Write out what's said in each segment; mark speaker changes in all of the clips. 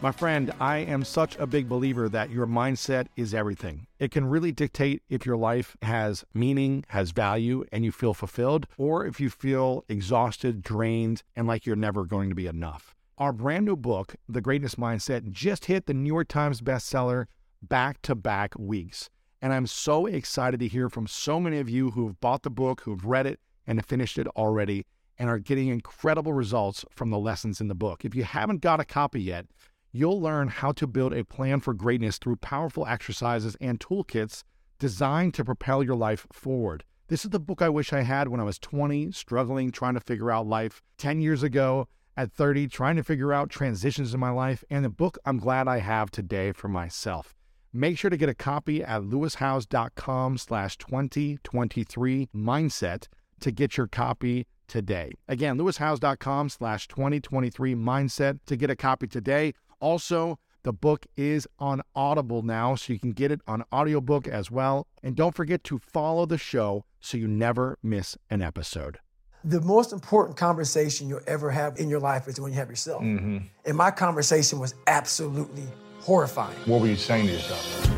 Speaker 1: My friend, I am such a big believer that your mindset is everything. It can really dictate if your life has meaning, has value, and you feel fulfilled, or if you feel exhausted, drained, and like you're never going to be enough. Our brand new book, The Greatness Mindset, just hit the New York Times bestseller back to back weeks. And I'm so excited to hear from so many of you who've bought the book, who've read it, and finished it already, and are getting incredible results from the lessons in the book. If you haven't got a copy yet, you'll learn how to build a plan for greatness through powerful exercises and toolkits designed to propel your life forward. This is the book I wish I had when I was 20, struggling, trying to figure out life. 10 years ago, at 30, trying to figure out transitions in my life, and the book I'm glad I have today for myself. Make sure to get a copy at lewishowes.com slash 2023 mindset to get your copy today. Again, lewishowes.com slash 2023 mindset to get a copy today. Also, the book is on Audible now, so you can get it on audiobook as well. And don't forget to follow the show so you never miss an episode.
Speaker 2: The most important conversation you'll ever have in your life is when you have yourself. Mm-hmm. And my conversation was absolutely horrifying.
Speaker 3: What were you saying to yourself?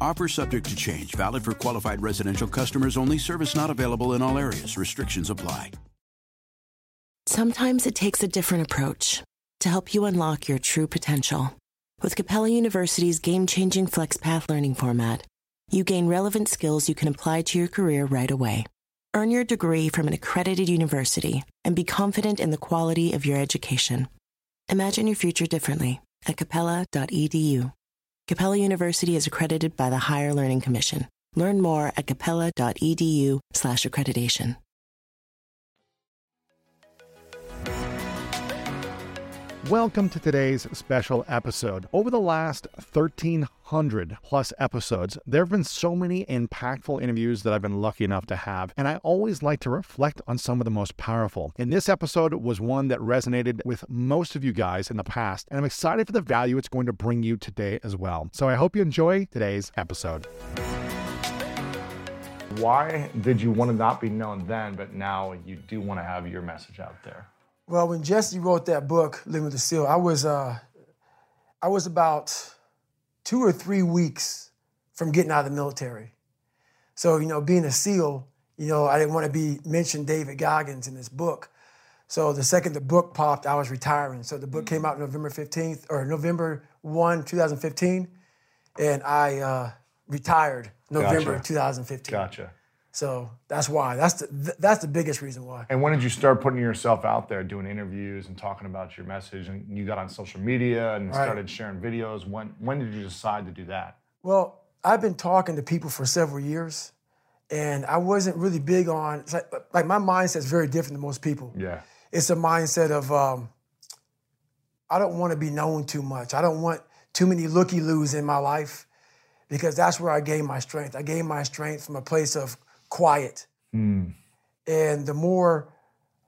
Speaker 4: Offer subject to change, valid for qualified residential customers only, service not available in all areas. Restrictions apply.
Speaker 5: Sometimes it takes a different approach to help you unlock your true potential. With Capella University's game changing FlexPath learning format, you gain relevant skills you can apply to your career right away. Earn your degree from an accredited university and be confident in the quality of your education. Imagine your future differently at capella.edu. Capella University is accredited by the Higher Learning Commission. Learn more at capella.edu/accreditation.
Speaker 1: Welcome to today's special episode. Over the last 1,300 plus episodes, there have been so many impactful interviews that I've been lucky enough to have, and I always like to reflect on some of the most powerful. And this episode was one that resonated with most of you guys in the past, and I'm excited for the value it's going to bring you today as well. So I hope you enjoy today's episode.
Speaker 3: Why did you want to not be known then, but now you do want to have your message out there?
Speaker 2: Well, when Jesse wrote that book, Living with the SEAL, I was uh, I was about two or three weeks from getting out of the military. So, you know, being a SEAL, you know, I didn't want to be mentioned David Goggins in this book. So the second the book popped, I was retiring. So the book came out November 15th or November 1, 2015. And I uh, retired November
Speaker 3: Gotcha.
Speaker 2: 2015.
Speaker 3: Gotcha.
Speaker 2: So that's why. That's the that's the biggest reason why.
Speaker 3: And when did you start putting yourself out there, doing interviews and talking about your message? And you got on social media and
Speaker 2: Right.
Speaker 3: started sharing videos. When when did you decide to do that?
Speaker 2: Well, I've been talking to people for several years, and I wasn't really big on it's like, like my mindset is very different than most people.
Speaker 3: Yeah.
Speaker 2: It's a mindset of um, I don't want to be known too much. I don't want too many looky loos in my life because that's where I gain my strength. I gain my strength from a place of quiet. Hmm. And the more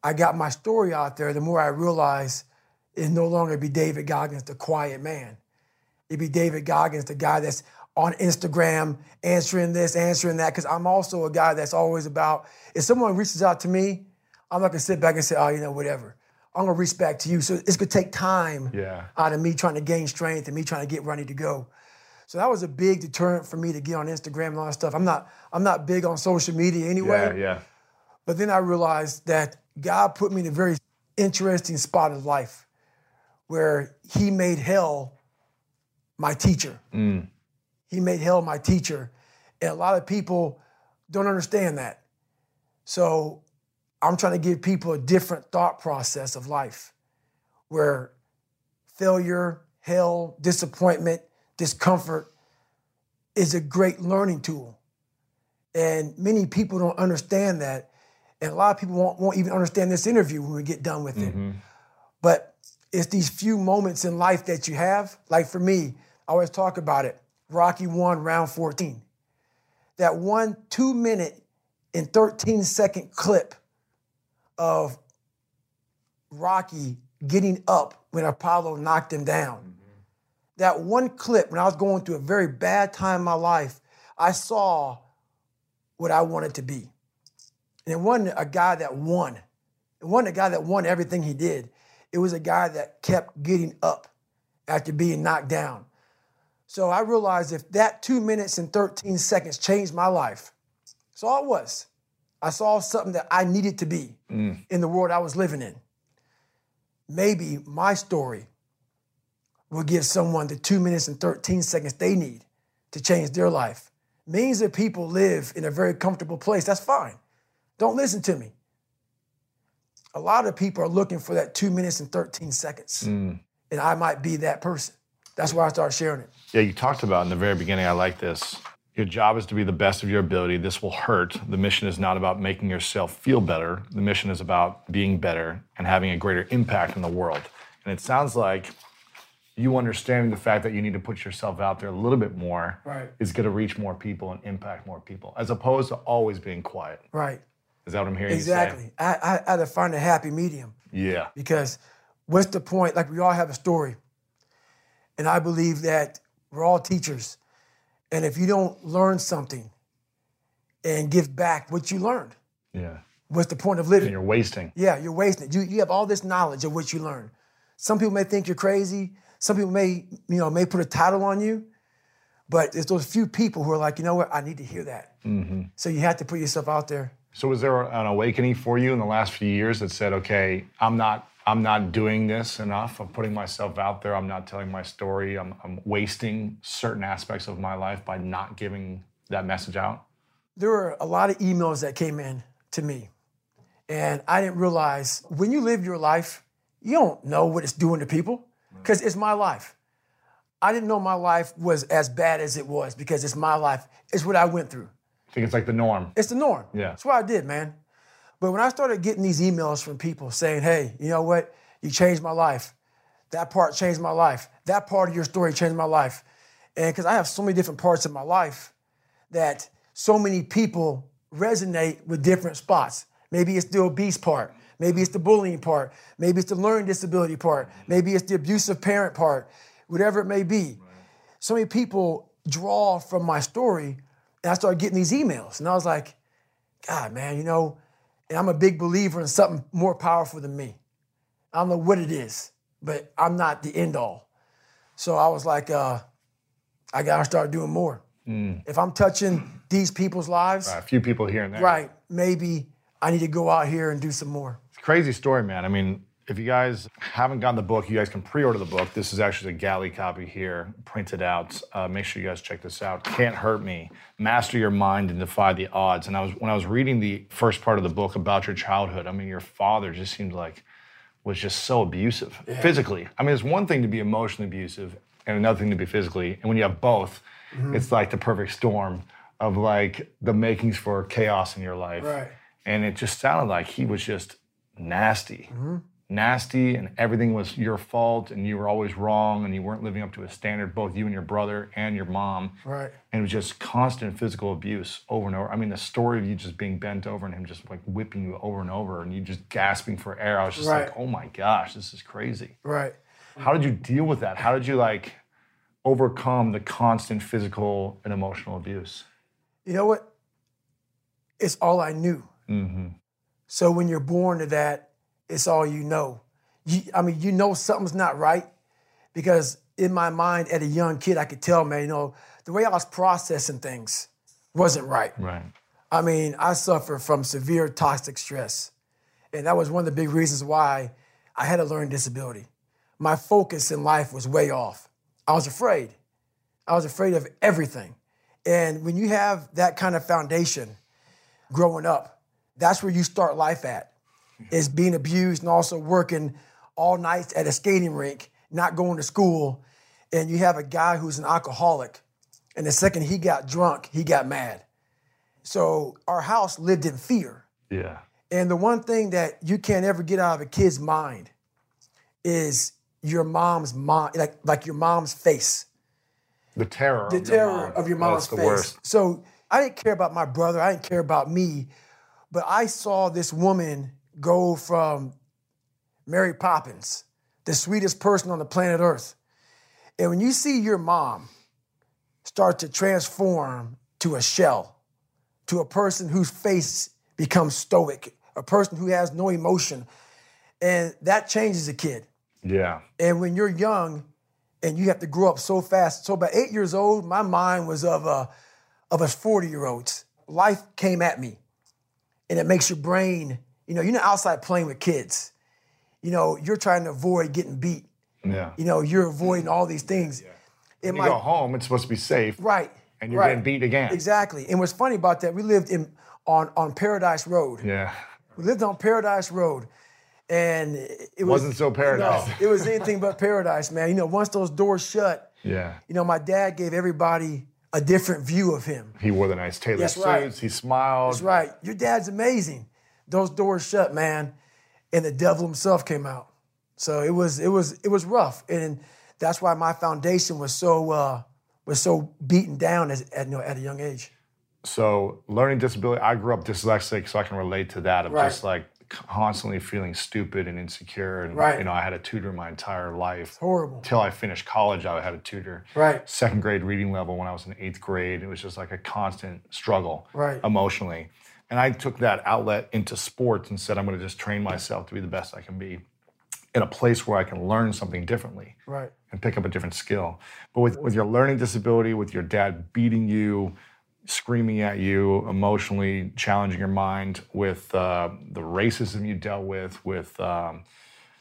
Speaker 2: I got my story out there, the more I realized it no longer be David Goggins, the quiet man. It'd be David Goggins, the guy that's on Instagram answering this, answering that. Because I'm also a guy that's always about if someone reaches out to me, I'm not gonna sit back and say, oh, you know, whatever. I'm gonna reach back to you. So it's gonna take time
Speaker 3: Yeah.
Speaker 2: out of me trying to gain strength and me trying to get ready to go. So that was a big deterrent for me to get on Instagram and all that stuff. I'm not I'm not big on social media anyway.
Speaker 3: Yeah, yeah.
Speaker 2: But then I realized that God put me in a very interesting spot of life where he made hell my teacher. Mm. He made hell my teacher. And a lot of people don't understand that. So I'm trying to give people a different thought process of life where failure, hell, disappointment, discomfort is a great learning tool. And many people don't understand that. And a lot of people won't, won't even understand this interview when we get done with it. Mm-hmm. But it's these few moments in life that you have. Like for me, I always talk about it. Rocky won round 14. That one two minute and 13 second clip of Rocky getting up when Apollo knocked him down. That one clip, when I was going through a very bad time in my life, I saw what I wanted to be. And it wasn't a guy that won. It wasn't a guy that won everything he did. It was a guy that kept getting up after being knocked down. So I realized if that two minutes and 13 seconds changed my life, that's all it was. I saw something that I needed to be mm. in the world I was living in. Maybe my story will give someone the two minutes and 13 seconds they need to change their life. Millions of people live in a very comfortable place. That's fine. Don't listen to me. A lot of people are looking for that two minutes and 13 seconds. Mm. And I might be that person. That's why I started sharing it.
Speaker 3: Yeah, you talked about in the very beginning, I like this. Your job is to be the best of your ability. This will hurt. The mission is not about making yourself feel better. The mission is about being better and having a greater impact in the world. And it sounds like you understanding the fact that you need to put yourself out there a little bit more
Speaker 2: Right.
Speaker 3: is going to reach more people and impact more people, as opposed to always being quiet.
Speaker 2: Right.
Speaker 3: Is that what I'm hearing you
Speaker 2: Exactly.
Speaker 3: say?
Speaker 2: I, I, I had to find a happy medium.
Speaker 3: Yeah.
Speaker 2: because what's the point? Like we all have a story. And I believe that we're all teachers. And if you don't learn something and give back what you learned,
Speaker 3: Yeah.
Speaker 2: what's the point of
Speaker 3: And
Speaker 2: living?
Speaker 3: you're wasting.
Speaker 2: Yeah, you're wasting it. You, you have all this knowledge of what you learned. Some people may think you're crazy. Some people may, you know, may put a title on you. But there's those few people who are like, you know what, I need to hear that. Mm-hmm. So you have to put yourself out there.
Speaker 3: So was there an awakening for you in the last few years that said, okay, I'm not I'm not doing this enough. I'm putting myself out there. I'm not telling my story. I'm, I'm wasting certain aspects of my life by not giving that message out.
Speaker 2: there were a lot of emails that came in to me. And I didn't realize when you live your life, you don't know what it's doing to people because it's my life. I didn't know my life was as bad as it was because it's my life. It's what I went through.
Speaker 3: I think it's like the norm.
Speaker 2: It's the norm.
Speaker 3: Yeah.
Speaker 2: That's what I did, man. But when I started getting these emails from people saying, hey, you know what? You changed my life. That part changed my life. That part of your story changed my life. And because I have so many different parts of my life that so many people resonate with different spots. Maybe it's the obese part. Maybe it's the bullying part. Maybe it's the learning disability part. Maybe it's the abusive parent part. Whatever it may be. So many people draw from my story, and I started getting these emails. And I was like, God, man, you know, and I'm a big believer in something more powerful than me. I don't know what it is, but I'm not the end all. So I was like, uh, I gotta start doing more. If I'm touching these people's lives,
Speaker 3: A few people here and there.
Speaker 2: right, maybe I need to go out here and do some more.
Speaker 3: Crazy story, man. I mean, if you guys haven't gotten the book, you guys can pre-order the book. This is actually a galley copy here, printed out. Uh, make sure you guys check this out. Can't hurt me. Master your mind and defy the odds. And I was when I was reading the first part of the book about your childhood. I mean, your father just seemed like was just so abusive physically. I mean, it's one thing to be emotionally abusive and another thing to be physically. And when you have both, it's like the perfect storm of like the makings for chaos in your life.
Speaker 2: Right.
Speaker 3: And it just sounded like he was just nasty. Mm-hmm. Nasty, and everything was your fault, and you were always wrong, and you weren't living up to a standard, both you and your brother and your mom.
Speaker 2: Right.
Speaker 3: And it was just constant physical abuse over and over. I mean, the story of you just being bent over and him just like whipping you over and over, and you just gasping for air. I was just
Speaker 2: Right.
Speaker 3: like, oh my gosh, this is crazy.
Speaker 2: Right.
Speaker 3: How did you deal with that? How did you like overcome the constant physical and emotional abuse?
Speaker 2: You know what? It's all I knew. Mm-hmm. So when you're born to that, it's all you know. You, I mean, you know something's not right because in my mind, at a young kid, I could tell, man, you know, the way I was processing things wasn't right.
Speaker 3: Right.
Speaker 2: I mean, I suffered from severe toxic stress. And that was one of the big reasons why I had a learning disability. my focus in life was way off. I was afraid. I was afraid of everything. And when you have that kind of foundation growing up, that's where you start life at, is being abused and also working all nights at a skating rink, not going to school. And you have a guy who's an alcoholic. And the second he got drunk, he got mad. So our house lived in fear.
Speaker 3: Yeah.
Speaker 2: And the one thing that you can't ever get out of a kid's mind is your mom's mind, like like your mom's face,
Speaker 3: The terror.
Speaker 2: the
Speaker 3: of your
Speaker 2: terror
Speaker 3: mom.
Speaker 2: of your mom's
Speaker 3: That's the
Speaker 2: face.
Speaker 3: worst.
Speaker 2: So I didn't care about my brother. I didn't care about me, but I saw this woman go from Mary Poppins, the sweetest person on the planet Earth, and when you see your mom start to transform to a shell, to a person whose face becomes stoic, a person who has no emotion, and that changes a kid.
Speaker 3: Yeah.
Speaker 2: And when you're young and you have to grow up so fast, so by eight years old, my mind was of a of a 40 year olds. Life came at me, and it makes your brain. You know, you're not outside playing with kids. You know, you're trying to avoid getting beat.
Speaker 3: Yeah.
Speaker 2: You know, you're avoiding all these things. In
Speaker 3: you go home, it's supposed to be safe.
Speaker 2: right,
Speaker 3: And you're
Speaker 2: right.
Speaker 3: getting beat again.
Speaker 2: Exactly. And what's funny about that, we lived in on on Paradise Road.
Speaker 3: Yeah.
Speaker 2: We lived on Paradise Road, and it was,
Speaker 3: Wasn't so paradise.
Speaker 2: No, it was anything but paradise, man. You know, once those doors shut,
Speaker 3: Yeah.
Speaker 2: you know, my dad gave everybody a different view of him.
Speaker 3: He wore the nice tailor
Speaker 2: That's
Speaker 3: suits.
Speaker 2: right.
Speaker 3: He smiled.
Speaker 2: That's right. Your dad's amazing. Those doors shut, man, and the devil himself came out. So it was it was it was rough, and that's why my foundation was so uh, was so beaten down as, at you know, at a young age.
Speaker 3: So learning disability, I grew up dyslexic, so I can relate to that of
Speaker 2: Right.
Speaker 3: just like constantly feeling stupid and insecure. And
Speaker 2: Right.
Speaker 3: you know, I had a tutor my entire life.
Speaker 2: Horrible.
Speaker 3: Till I finished college, I had a tutor.
Speaker 2: Right.
Speaker 3: Second grade reading level when I was in eighth grade. It was just like a constant struggle
Speaker 2: Right.
Speaker 3: emotionally. And I took that outlet into sports and said, I'm going to just train myself to be the best I can be in a place where I can learn something differently
Speaker 2: Right.
Speaker 3: and pick up a different skill. But with, with your learning disability, with your dad beating you, screaming at you, emotionally challenging your mind, with uh, the racism you dealt with, with um,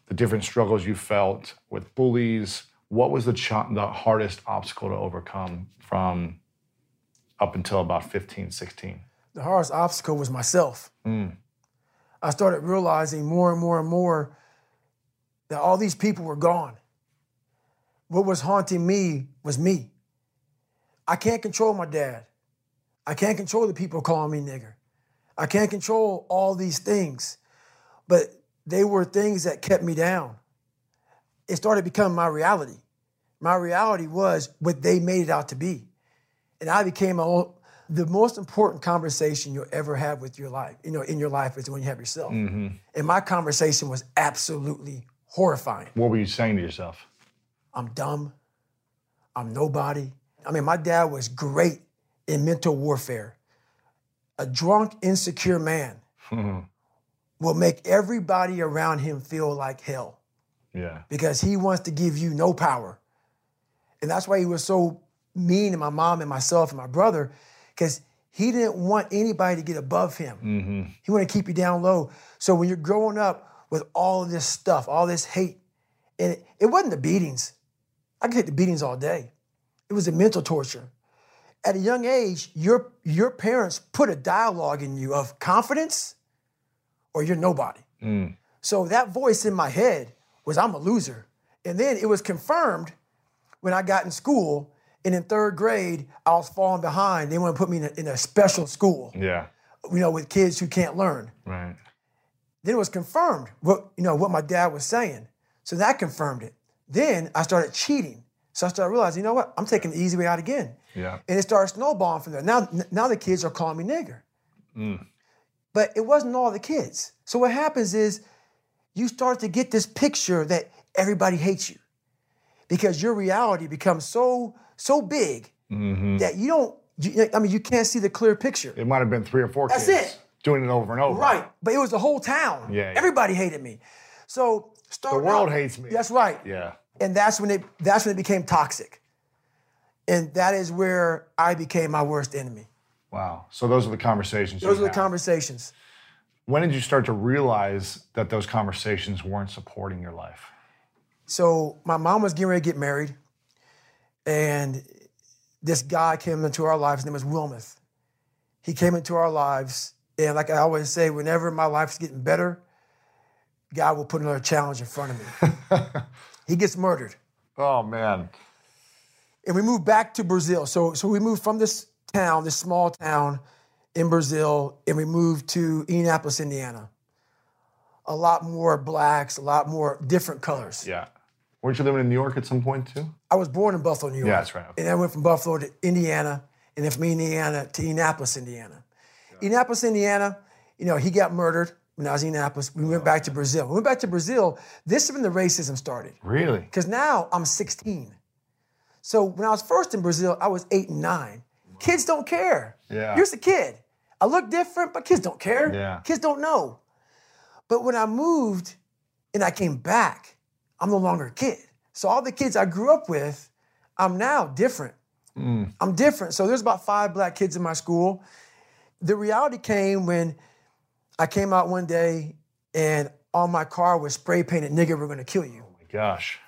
Speaker 3: the different struggles you felt, with bullies, what was the, cha- the hardest obstacle to overcome from up until about 15, 16?
Speaker 2: the hardest obstacle was myself. I started realizing more and more and more that all these people were gone. What was haunting me was me. I can't control my dad. I can't control the people calling me nigger. I can't control all these things, but they were things that kept me down. It started becoming my reality. My reality was what they made it out to be. And I became own, the most important conversation you'll ever have with your life, you know, in your life is when you have yourself. Mm-hmm. And my conversation was absolutely horrifying.
Speaker 3: What were you saying to yourself?
Speaker 2: I'm dumb. I'm nobody. I mean, my dad was great in mental warfare. A drunk, insecure man hmm. will make everybody around him feel like hell
Speaker 3: Yeah.
Speaker 2: because he wants to give you no power. And that's why he was so mean to my mom and myself and my brother, because he didn't want anybody to get above him. Mm-hmm. He wanted to keep you down low. So when you're growing up with all of this stuff, all this hate, and it, it wasn't the beatings. I could take the beatings all day. It was the mental torture. At a young age, your your parents put a dialogue in you of confidence or you're nobody. Mm. So that voice in my head was I'm a loser. And then it was confirmed when I got in school. And in third grade, I was falling behind. They want to put me in a, in a special school,
Speaker 3: Yeah.
Speaker 2: you know, with kids who can't learn.
Speaker 3: Right.
Speaker 2: Then it was confirmed what you know what my dad was saying. So that confirmed it. Then I started cheating. So I started realizing, you know what? I'm taking the easy way out again.
Speaker 3: Yeah.
Speaker 2: And it started snowballing from there. Now, now the kids are calling me nigger. Mm. But it wasn't all the kids. So what happens is you start to get this picture that everybody hates you because your reality becomes so so big mm-hmm. that you don't. You, I mean, you can't see the clear picture.
Speaker 3: It might have been three or four
Speaker 2: That's
Speaker 3: kids
Speaker 2: it.
Speaker 3: doing it over and over.
Speaker 2: Right. But it was the whole town.
Speaker 3: Yeah, yeah.
Speaker 2: Everybody hated me. So start
Speaker 3: The world
Speaker 2: out-
Speaker 3: hates me.
Speaker 2: That's right.
Speaker 3: Yeah.
Speaker 2: And that's when it that's when it became toxic. And that is where I became my worst enemy.
Speaker 3: Wow. So those are the conversations.
Speaker 2: Those are the
Speaker 3: had.
Speaker 2: conversations.
Speaker 3: When did you start to realize that those conversations weren't supporting your life?
Speaker 2: So my mom was getting ready to get married, and this guy came into our lives. His name was Wilmoth. He came into our lives, and like I always say, whenever my life's getting better, God will put another challenge in front of me. he gets murdered.
Speaker 3: Oh man.
Speaker 2: And we moved back to Brazil. So so we moved from this town, this small town in Brazil, and we moved to Indianapolis, Indiana. A lot more blacks, a lot more different colors.
Speaker 3: Yeah. Weren't you living in New York at some point too?
Speaker 2: I was born in Buffalo, New York.
Speaker 3: Yeah, that's right.
Speaker 2: And I went from Buffalo to Indiana, and then from Indiana to Indianapolis, Indiana. Indianapolis, Indiana, you know, he got murdered when I was in Indianapolis. We went back to Brazil. We went back to Brazil. This is when the racism started.
Speaker 3: Really?
Speaker 2: Because now I'm 16. So when I was first in Brazil, I was eight and nine. Kids don't care.
Speaker 3: Yeah.
Speaker 2: You're just a kid. I look different, but kids don't care.
Speaker 3: Yeah.
Speaker 2: Kids don't know. But when I moved and I came back, I'm no longer a kid. So all the kids I grew up with, I'm now different. Mm. I'm different. So there's about five black kids in my school. The reality came when I came out one day and on my car was spray painted, nigga, we're gonna kill you.
Speaker 3: Oh my gosh.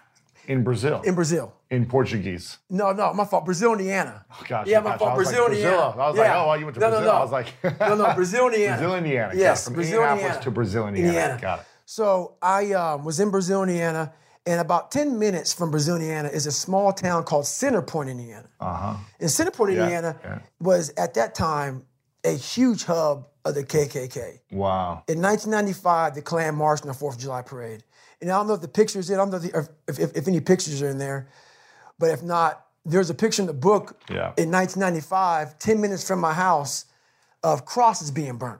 Speaker 3: In Brazil.
Speaker 2: In Brazil.
Speaker 3: In Portuguese.
Speaker 2: No, no, my fault. Brazil, Indiana.
Speaker 3: Oh, gosh,
Speaker 2: Yeah, my
Speaker 3: I
Speaker 2: fault.
Speaker 3: was
Speaker 2: Brazil,
Speaker 3: like,
Speaker 2: Indiana.
Speaker 3: Brazil. I was
Speaker 2: Yeah.
Speaker 3: like, oh, you went to
Speaker 2: No, no,
Speaker 3: Brazil.
Speaker 2: no.
Speaker 3: I was like,
Speaker 2: No, no, Brazil, Indiana.
Speaker 3: Brazil, Indiana.
Speaker 2: Yes,
Speaker 3: From
Speaker 2: Brazil,
Speaker 3: Indianapolis
Speaker 2: Indiana.
Speaker 3: to Brazil, Indiana. Got it.
Speaker 2: So I um, was in Brazil, Indiana, and about 10 minutes from Brazil, Indiana is a small town called Center Point, Indiana.
Speaker 3: Uh-huh.
Speaker 2: And Center Point,
Speaker 3: Yeah,
Speaker 2: Indiana
Speaker 3: yeah.
Speaker 2: was at that time a huge hub of the KKK.
Speaker 3: Wow.
Speaker 2: In 1995, the Klan marched on the 4th of July parade. And I don't know if the pictures, I don't know if, the, if, if, if any pictures are in there, but if not, there's a picture in the book
Speaker 3: Yeah.
Speaker 2: in 1995, 10 minutes from my house, of crosses being burnt.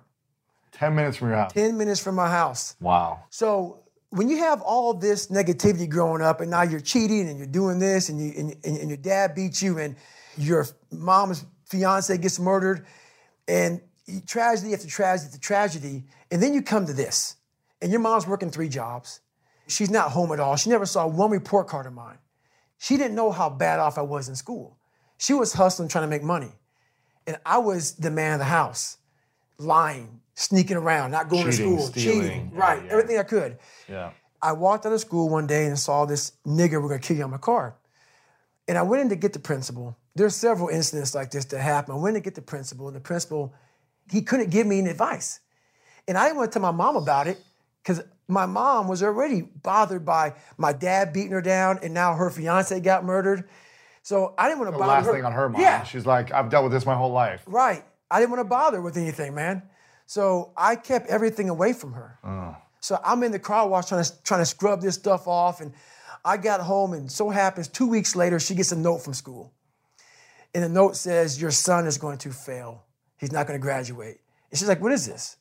Speaker 3: 10 minutes from your house.
Speaker 2: 10 minutes from my house.
Speaker 3: Wow.
Speaker 2: So when you have all this negativity growing up, and now you're cheating and you're doing this, and you and, and, and your dad beats you, and your mom's fiance gets murdered, and tragedy after tragedy after tragedy, and then you come to this, and your mom's working three jobs, she's not home at all. She never saw one report card of mine. She didn't know how bad off I was in school. She was hustling, trying to make money, and I was the man of the house, lying, sneaking around, not going
Speaker 3: Cheating,
Speaker 2: to school,
Speaker 3: stealing.
Speaker 2: cheating, right,
Speaker 3: yeah.
Speaker 2: everything I could.
Speaker 3: Yeah.
Speaker 2: I walked out of school one day and saw this nigger, we're gonna kill you on my car. And I went in to get the principal. There's several incidents like this that happen. I went in to get the principal, and the principal, he couldn't give me any advice. And I didn't want to tell my mom about it because my mom was already bothered by my dad beating her down, and now her fiance got murdered. So I didn't want to
Speaker 3: The
Speaker 2: bother
Speaker 3: last
Speaker 2: her.
Speaker 3: thing on her mind.
Speaker 2: Yeah,
Speaker 3: She's like, I've dealt with this my whole life.
Speaker 2: Right. I didn't want to bother with anything, man. So I kept everything away from her. Mm. So I'm in the car wash trying to trying to scrub this stuff off, and I got home, and so happens two weeks later she gets a note from school, and the note says your son is going to fail. He's not going to graduate. And she's like, "What is this?"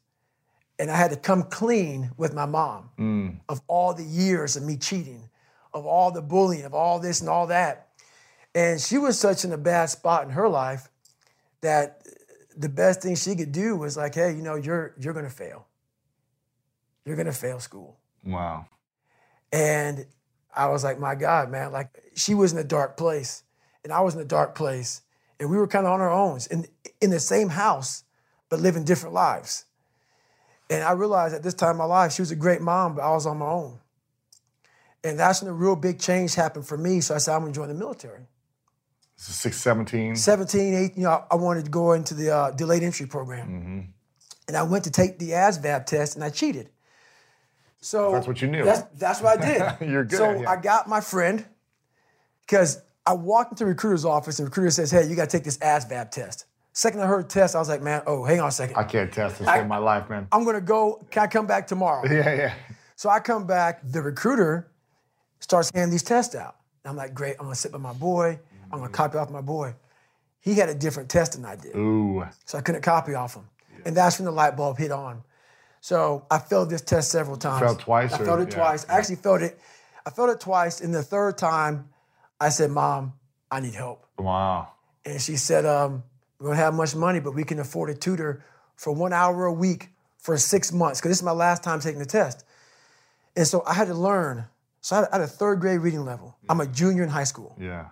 Speaker 2: And I had to come clean with my mom mm. of all the years of me cheating, of all the bullying, of all this and all that. And she was such in a bad spot in her life that the best thing she could do was like, hey, you know, you're you're gonna fail. You're gonna fail school.
Speaker 3: Wow.
Speaker 2: And I was like, my God, man, like she was in a dark place, and I was in a dark place, and we were kind of on our own in in the same house, but living different lives. And I realized at this time in my life, she was a great mom, but I was on my own. And that's when a real big change happened for me. So I said, I'm gonna join the military.
Speaker 3: This is 617.
Speaker 2: 17, 18, you know, I wanted to go into the uh, delayed entry program. Mm-hmm. And I went to take the ASVAB test and I cheated. So
Speaker 3: That's what you knew.
Speaker 2: That's, that's what I did.
Speaker 3: You're good
Speaker 2: So
Speaker 3: it.
Speaker 2: I got my friend because I walked into the recruiter's office and the recruiter says, hey, you got to take this ASVAB test. Second I heard test, I was like, man, oh, hang on a second.
Speaker 3: I can't test this in my life, man.
Speaker 2: I'm going to go. Can I come back tomorrow?
Speaker 3: Yeah, yeah.
Speaker 2: So I come back, the recruiter starts handing these tests out. I'm like, great, I'm gonna sit by my boy, I'm gonna copy off my boy. He had a different test than I did.
Speaker 3: Ooh.
Speaker 2: So I couldn't copy off him. And that's when the light bulb hit on. So I failed this test several times.
Speaker 3: failed twice,
Speaker 2: I
Speaker 3: or-
Speaker 2: failed it
Speaker 3: yeah,
Speaker 2: twice. I actually failed it. I failed it twice. And the third time, I said, Mom, I need help.
Speaker 3: Wow.
Speaker 2: And she said, um, we don't have much money, but we can afford a tutor for one hour a week for six months, because this is my last time taking the test. And so I had to learn. So I had, a third grade reading level. I'm a junior in high school.
Speaker 3: Yeah.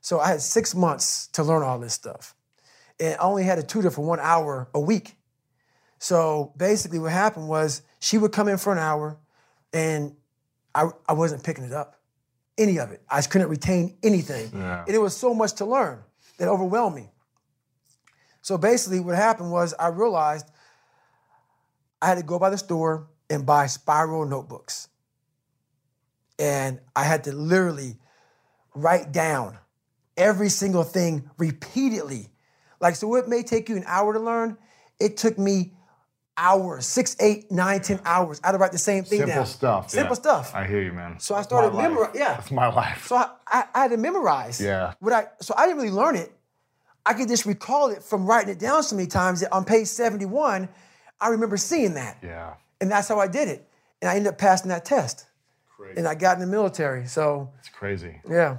Speaker 2: So I had six months to learn all this stuff. And I only had a tutor for one hour a week. So basically, what happened was she would come in for an hour and I, I wasn't picking it up. Any of it. I just couldn't retain anything.
Speaker 3: Yeah.
Speaker 2: And it was so much to learn that overwhelmed me. So basically, what happened was I realized I had to go by the store and buy spiral notebooks. And I had to literally write down every single thing repeatedly. Like, so it may take you an hour to learn, it took me hours, six, eight, nine, ten hours. I had to write the same thing
Speaker 3: Simple
Speaker 2: down.
Speaker 3: stuff.
Speaker 2: Simple
Speaker 3: yeah.
Speaker 2: stuff.
Speaker 3: I hear you, man.
Speaker 2: So I started memorizing. yeah.
Speaker 3: That's my life.
Speaker 2: So I, I, I had to memorize.
Speaker 3: Yeah.
Speaker 2: What I so I didn't really learn it. I could just recall it from writing it down so many times that on page 71, I remember seeing that.
Speaker 3: yeah.
Speaker 2: And that's how I did it. And I ended up passing that test. Crazy. And I got in the military. So
Speaker 3: It's crazy.
Speaker 2: yeah.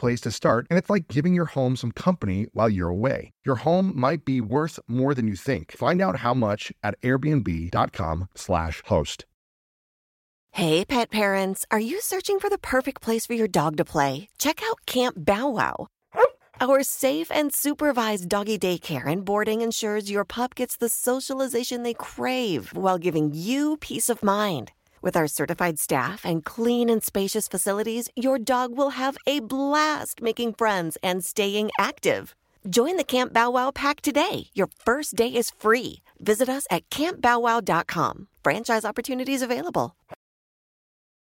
Speaker 1: place to start, and it's like giving your home some company while you're away. Your home might be worth more than you think. Find out how much at airbnb.com/slash host.
Speaker 6: Hey, pet parents, are you searching for the perfect place for your dog to play? Check out Camp Bow Wow. Our safe and supervised doggy daycare and boarding ensures your pup gets the socialization they crave while giving you peace of mind. With our certified staff and clean and spacious facilities, your dog will have a blast making friends and staying active. Join the Camp Bow Wow pack today. Your first day is free. Visit us at campbowwow.com. Franchise opportunities available.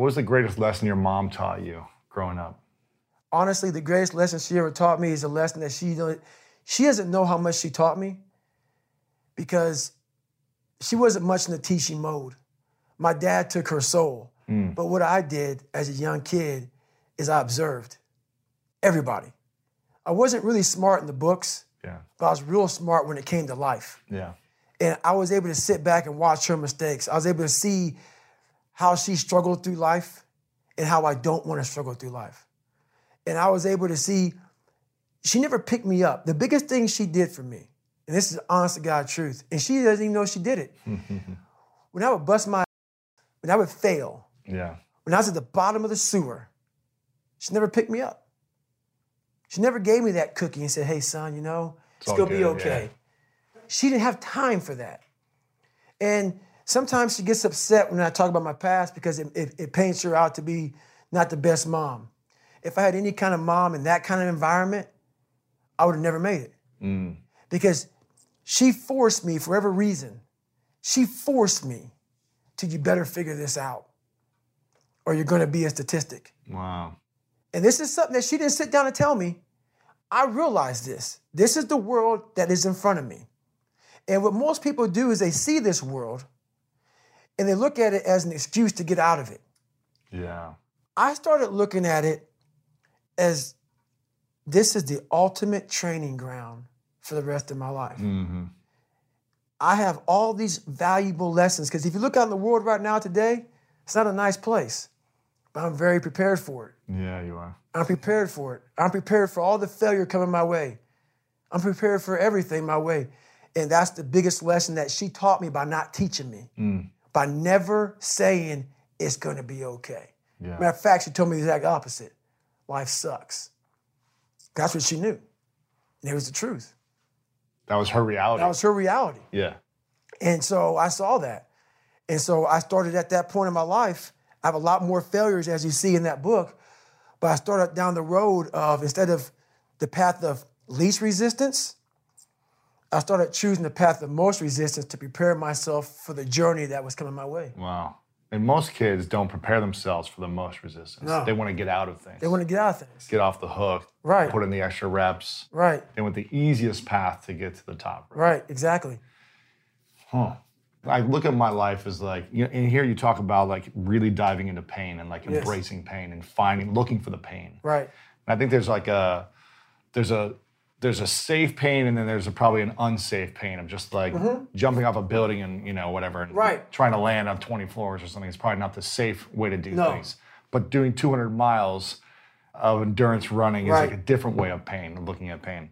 Speaker 3: What was the greatest lesson your mom taught you growing up?
Speaker 2: Honestly, the greatest lesson she ever taught me is a lesson that she don't, she doesn't know how much she taught me because she wasn't much in the teaching mode. My dad took her soul. Hmm. But what I did as a young kid is I observed everybody. I wasn't really smart in the books,
Speaker 3: Yeah.
Speaker 2: but I was real smart when it came to life.
Speaker 3: Yeah.
Speaker 2: And I was able to sit back and watch her mistakes. I was able to see how she struggled through life and how I don't want to struggle through life. And I was able to see she never picked me up. The biggest thing she did for me, and this is honest to God truth, and she doesn't even know she did it. when I would bust my when I would fail,
Speaker 3: Yeah.
Speaker 2: when I was at the bottom of the sewer, she never picked me up. She never gave me that cookie and said, hey, son, you know, it's,
Speaker 3: all
Speaker 2: gonna be
Speaker 3: good,
Speaker 2: okay. She didn't have time for that. And sometimes she gets upset when I talk about my past because it, it, it paints her out to be not the best mom. If I had any kind of mom in that kind of environment, I would have never made it. Mm. Because she forced me, for every reason, she forced me to, you better figure this out or you're gonna be a statistic.
Speaker 3: Wow.
Speaker 2: And this is something that she didn't sit down and tell me. I realized this. This is the world that is in front of me. And what most people do is they see this world and they look at it as an excuse to get out of it.
Speaker 3: Yeah.
Speaker 2: I started looking at it as this is the ultimate training ground for the rest of my life.
Speaker 3: Mm-hmm.
Speaker 2: I have all these valuable lessons because if you look out in the world right now today, it's not a nice place, but I'm very prepared for it.
Speaker 3: Yeah, you are.
Speaker 2: I'm prepared for it. I'm prepared for all the failure coming my way. I'm prepared for everything my way. And that's the biggest lesson that she taught me by not teaching me, by never saying it's gonna be okay.
Speaker 3: Yeah.
Speaker 2: Matter of fact, she told me the exact opposite. Life sucks. That's what she knew. And it was the truth.
Speaker 3: That was her reality.
Speaker 2: That was her reality.
Speaker 3: yeah.
Speaker 2: And so I saw that. And so I started at that point in my life. I have a lot more failures, as you see in that book. But I started down the road of instead of the path of least resistance, I started choosing the path of most resistance to prepare myself for the journey that was coming my way.
Speaker 3: Wow. And most kids don't prepare themselves for the most resistance.
Speaker 2: No.
Speaker 3: They want to get out of things.
Speaker 2: They want to get out of things.
Speaker 3: get off the hook.
Speaker 2: Right.
Speaker 3: Put in the extra reps.
Speaker 2: Right,
Speaker 3: They want the easiest path to get to the top.
Speaker 2: right, exactly.
Speaker 3: Huh. I look at my life as like, you know, in here you talk about like really diving into pain and like
Speaker 2: Yes.
Speaker 3: embracing pain and finding, looking for the pain.
Speaker 2: Right,
Speaker 3: And I think there's like a, there's a, there's a safe pain and then there's a, probably an unsafe pain of just like jumping off a building and you know whatever and
Speaker 2: Mm-hmm. Right.
Speaker 3: trying to land on 20 floors or something. It's probably not the safe way to do
Speaker 2: No.
Speaker 3: things. But doing 200 miles of endurance running is like a different way of pain, of looking at pain.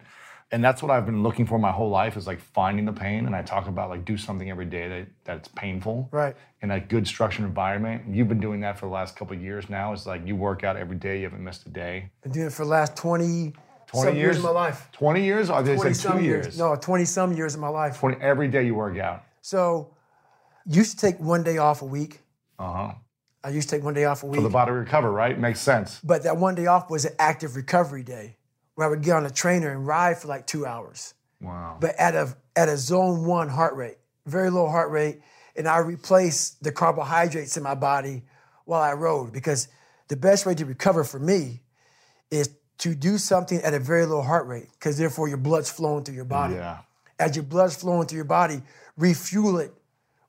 Speaker 3: And that's what I've been looking for my whole life is like finding the pain. And I talk about like do something every day that, that's painful.
Speaker 2: Right.
Speaker 3: In a good structured environment. You've been doing that for the last couple of years now. It's like you work out every day, you haven't missed a day.
Speaker 2: been doing it for the last 20,
Speaker 3: 20
Speaker 2: some years of my life.
Speaker 3: 20 years? Or they
Speaker 2: 20
Speaker 3: said two
Speaker 2: some
Speaker 3: years.
Speaker 2: No, 20 some years of my life.
Speaker 3: 20, every day you work out.
Speaker 2: So, used to take one day off a week.
Speaker 3: Uh huh.
Speaker 2: I used to take one day off a week.
Speaker 3: For the body to recover, right? Makes sense.
Speaker 2: But that one day off was an active recovery day where I would get on a trainer and ride for like two hours.
Speaker 3: Wow.
Speaker 2: But at a at a zone one heart rate, very low heart rate, and I replaced the carbohydrates in my body while I rode because the best way to recover for me is to do something at a very low heart rate because therefore your blood's flowing through your body.
Speaker 3: Yeah.
Speaker 2: As your blood's flowing through your body, refuel it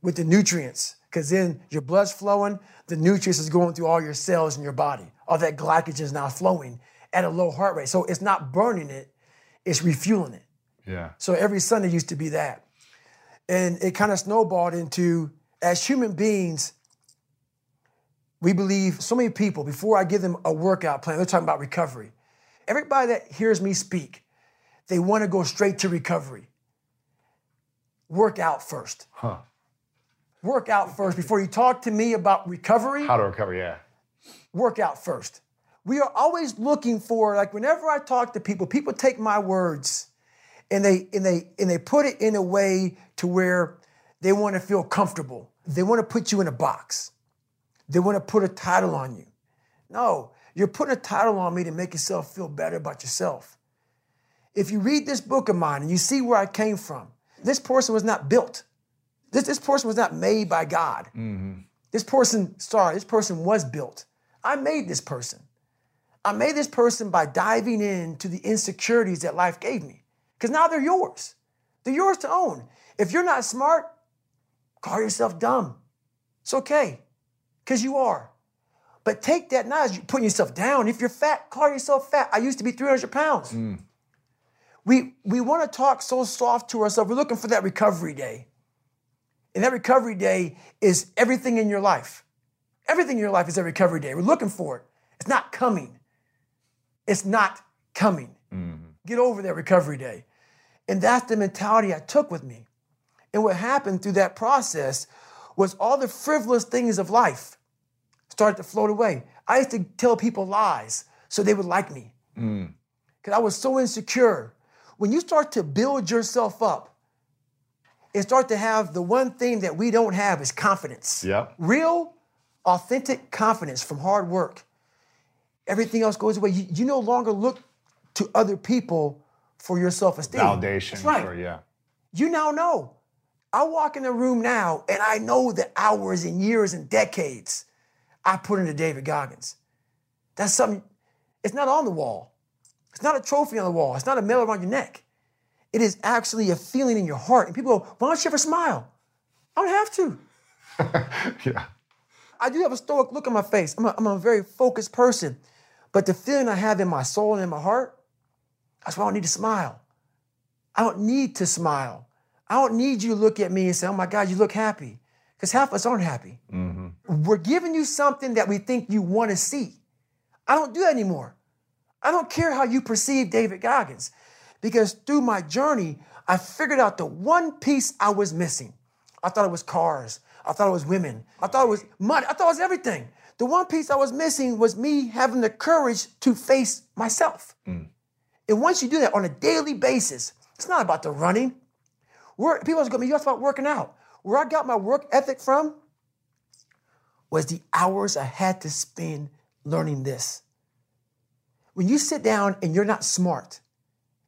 Speaker 2: with the nutrients because then your blood's flowing, the nutrients is going through all your cells in your body. All that glycogen is now flowing at a low heart rate. So it's not burning it, it's refueling it.
Speaker 3: Yeah.
Speaker 2: So every Sunday used to be that. And it kind of snowballed into, as human beings, we believe so many people, before I give them a workout plan, they're talking about recovery. Everybody that hears me speak, they want to go straight to recovery. Work out first.
Speaker 3: Huh.
Speaker 2: Work out first. Before you talk to me about recovery,
Speaker 3: How to recover, yeah.
Speaker 2: work out first. We are always looking for, like whenever I talk to people, people take my words and they and they and they put it in a way to where they want to feel comfortable. They want to put you in a box. They want to put a title on you. No, you're putting a title on me to make yourself feel better about yourself. If you read this book of mine and you see where I came from, this person was not built. This, this person was not made by God. Mm-hmm. This person, sorry, this person was built. I made this person. I made this person by diving into the insecurities that life gave me. Because now they're yours. They're yours to own. If you're not smart, call yourself dumb. It's okay, because you are. But take that not as you putting yourself down. If you're fat, call yourself fat. I used to be 300 pounds. Mm. We, we want to talk so soft to ourselves. We're looking for that recovery day. And that recovery day is everything in your life. Everything in your life is a recovery day. We're looking for it. It's not coming. It's not coming. Mm-hmm. Get over that recovery day. And that's the mentality I took with me. And what happened through that process was all the frivolous things of life started to float away. I used to tell people lies so they would like me. Mm. Because I was so insecure. When you start to build yourself up and start to have the one thing that we don't have is confidence.
Speaker 3: Yep.
Speaker 2: Real, authentic confidence from hard work. Everything else goes away. You, you no longer look to other people for your self-esteem.
Speaker 3: Validation.
Speaker 2: That's right.
Speaker 3: Sure, yeah.
Speaker 2: You now know. I walk in the room now and I know the hours and years and decades I put into David Goggins. That's something, it's not on the wall. It's not a trophy on the wall. It's not a medal around your neck. It is actually a feeling in your heart. And people go, why don't you ever smile? I don't have to.
Speaker 3: Yeah.
Speaker 2: I do have a stoic look on my face. I'm a, I'm a very focused person. But the feeling I have in my soul and in my heart, that's why I don't need to smile. I don't need to smile. I don't need you to look at me and say, oh my God, you look happy. Because half of us aren't happy. Mm-hmm. We're giving you something that we think you want to see. I don't do that anymore. I don't care how you perceive David Goggins. Because through my journey, I figured out the one piece I was missing. I thought it was cars. I thought it was women. I thought it was money. I thought it was everything. The one piece I was missing was me having the courage to face myself. Mm. And once you do that on a daily basis, it's not about the running. Work, people are going to be, you about working out. Where I got my work ethic from was the hours I had to spend learning this. When you sit down and you're not smart,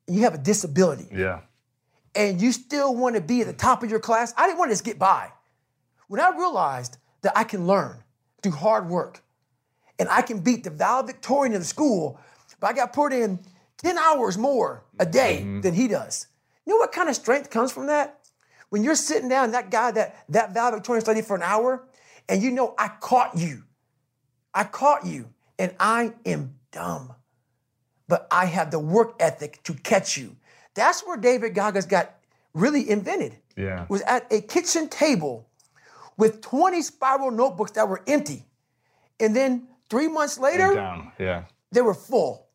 Speaker 2: and you have a disability,
Speaker 3: Yeah.
Speaker 2: and you still want to be at the top of your class, I didn't want to just get by. When I realized that I can learn through hard work and I can beat the valedictorian of the school, but I got put in 10 hours more a day mm-hmm. than he does. You know what kind of strength comes from that? When you're sitting down, that guy that that valedictorian studied for an hour, and you know I caught you. I caught you, and I am dumb. But I have the work ethic to catch you. That's where David Goggins got really invented.
Speaker 3: Yeah.
Speaker 2: Was at a kitchen table with 20 spiral notebooks that were empty. And then three months later,
Speaker 3: Yeah.
Speaker 2: they were full.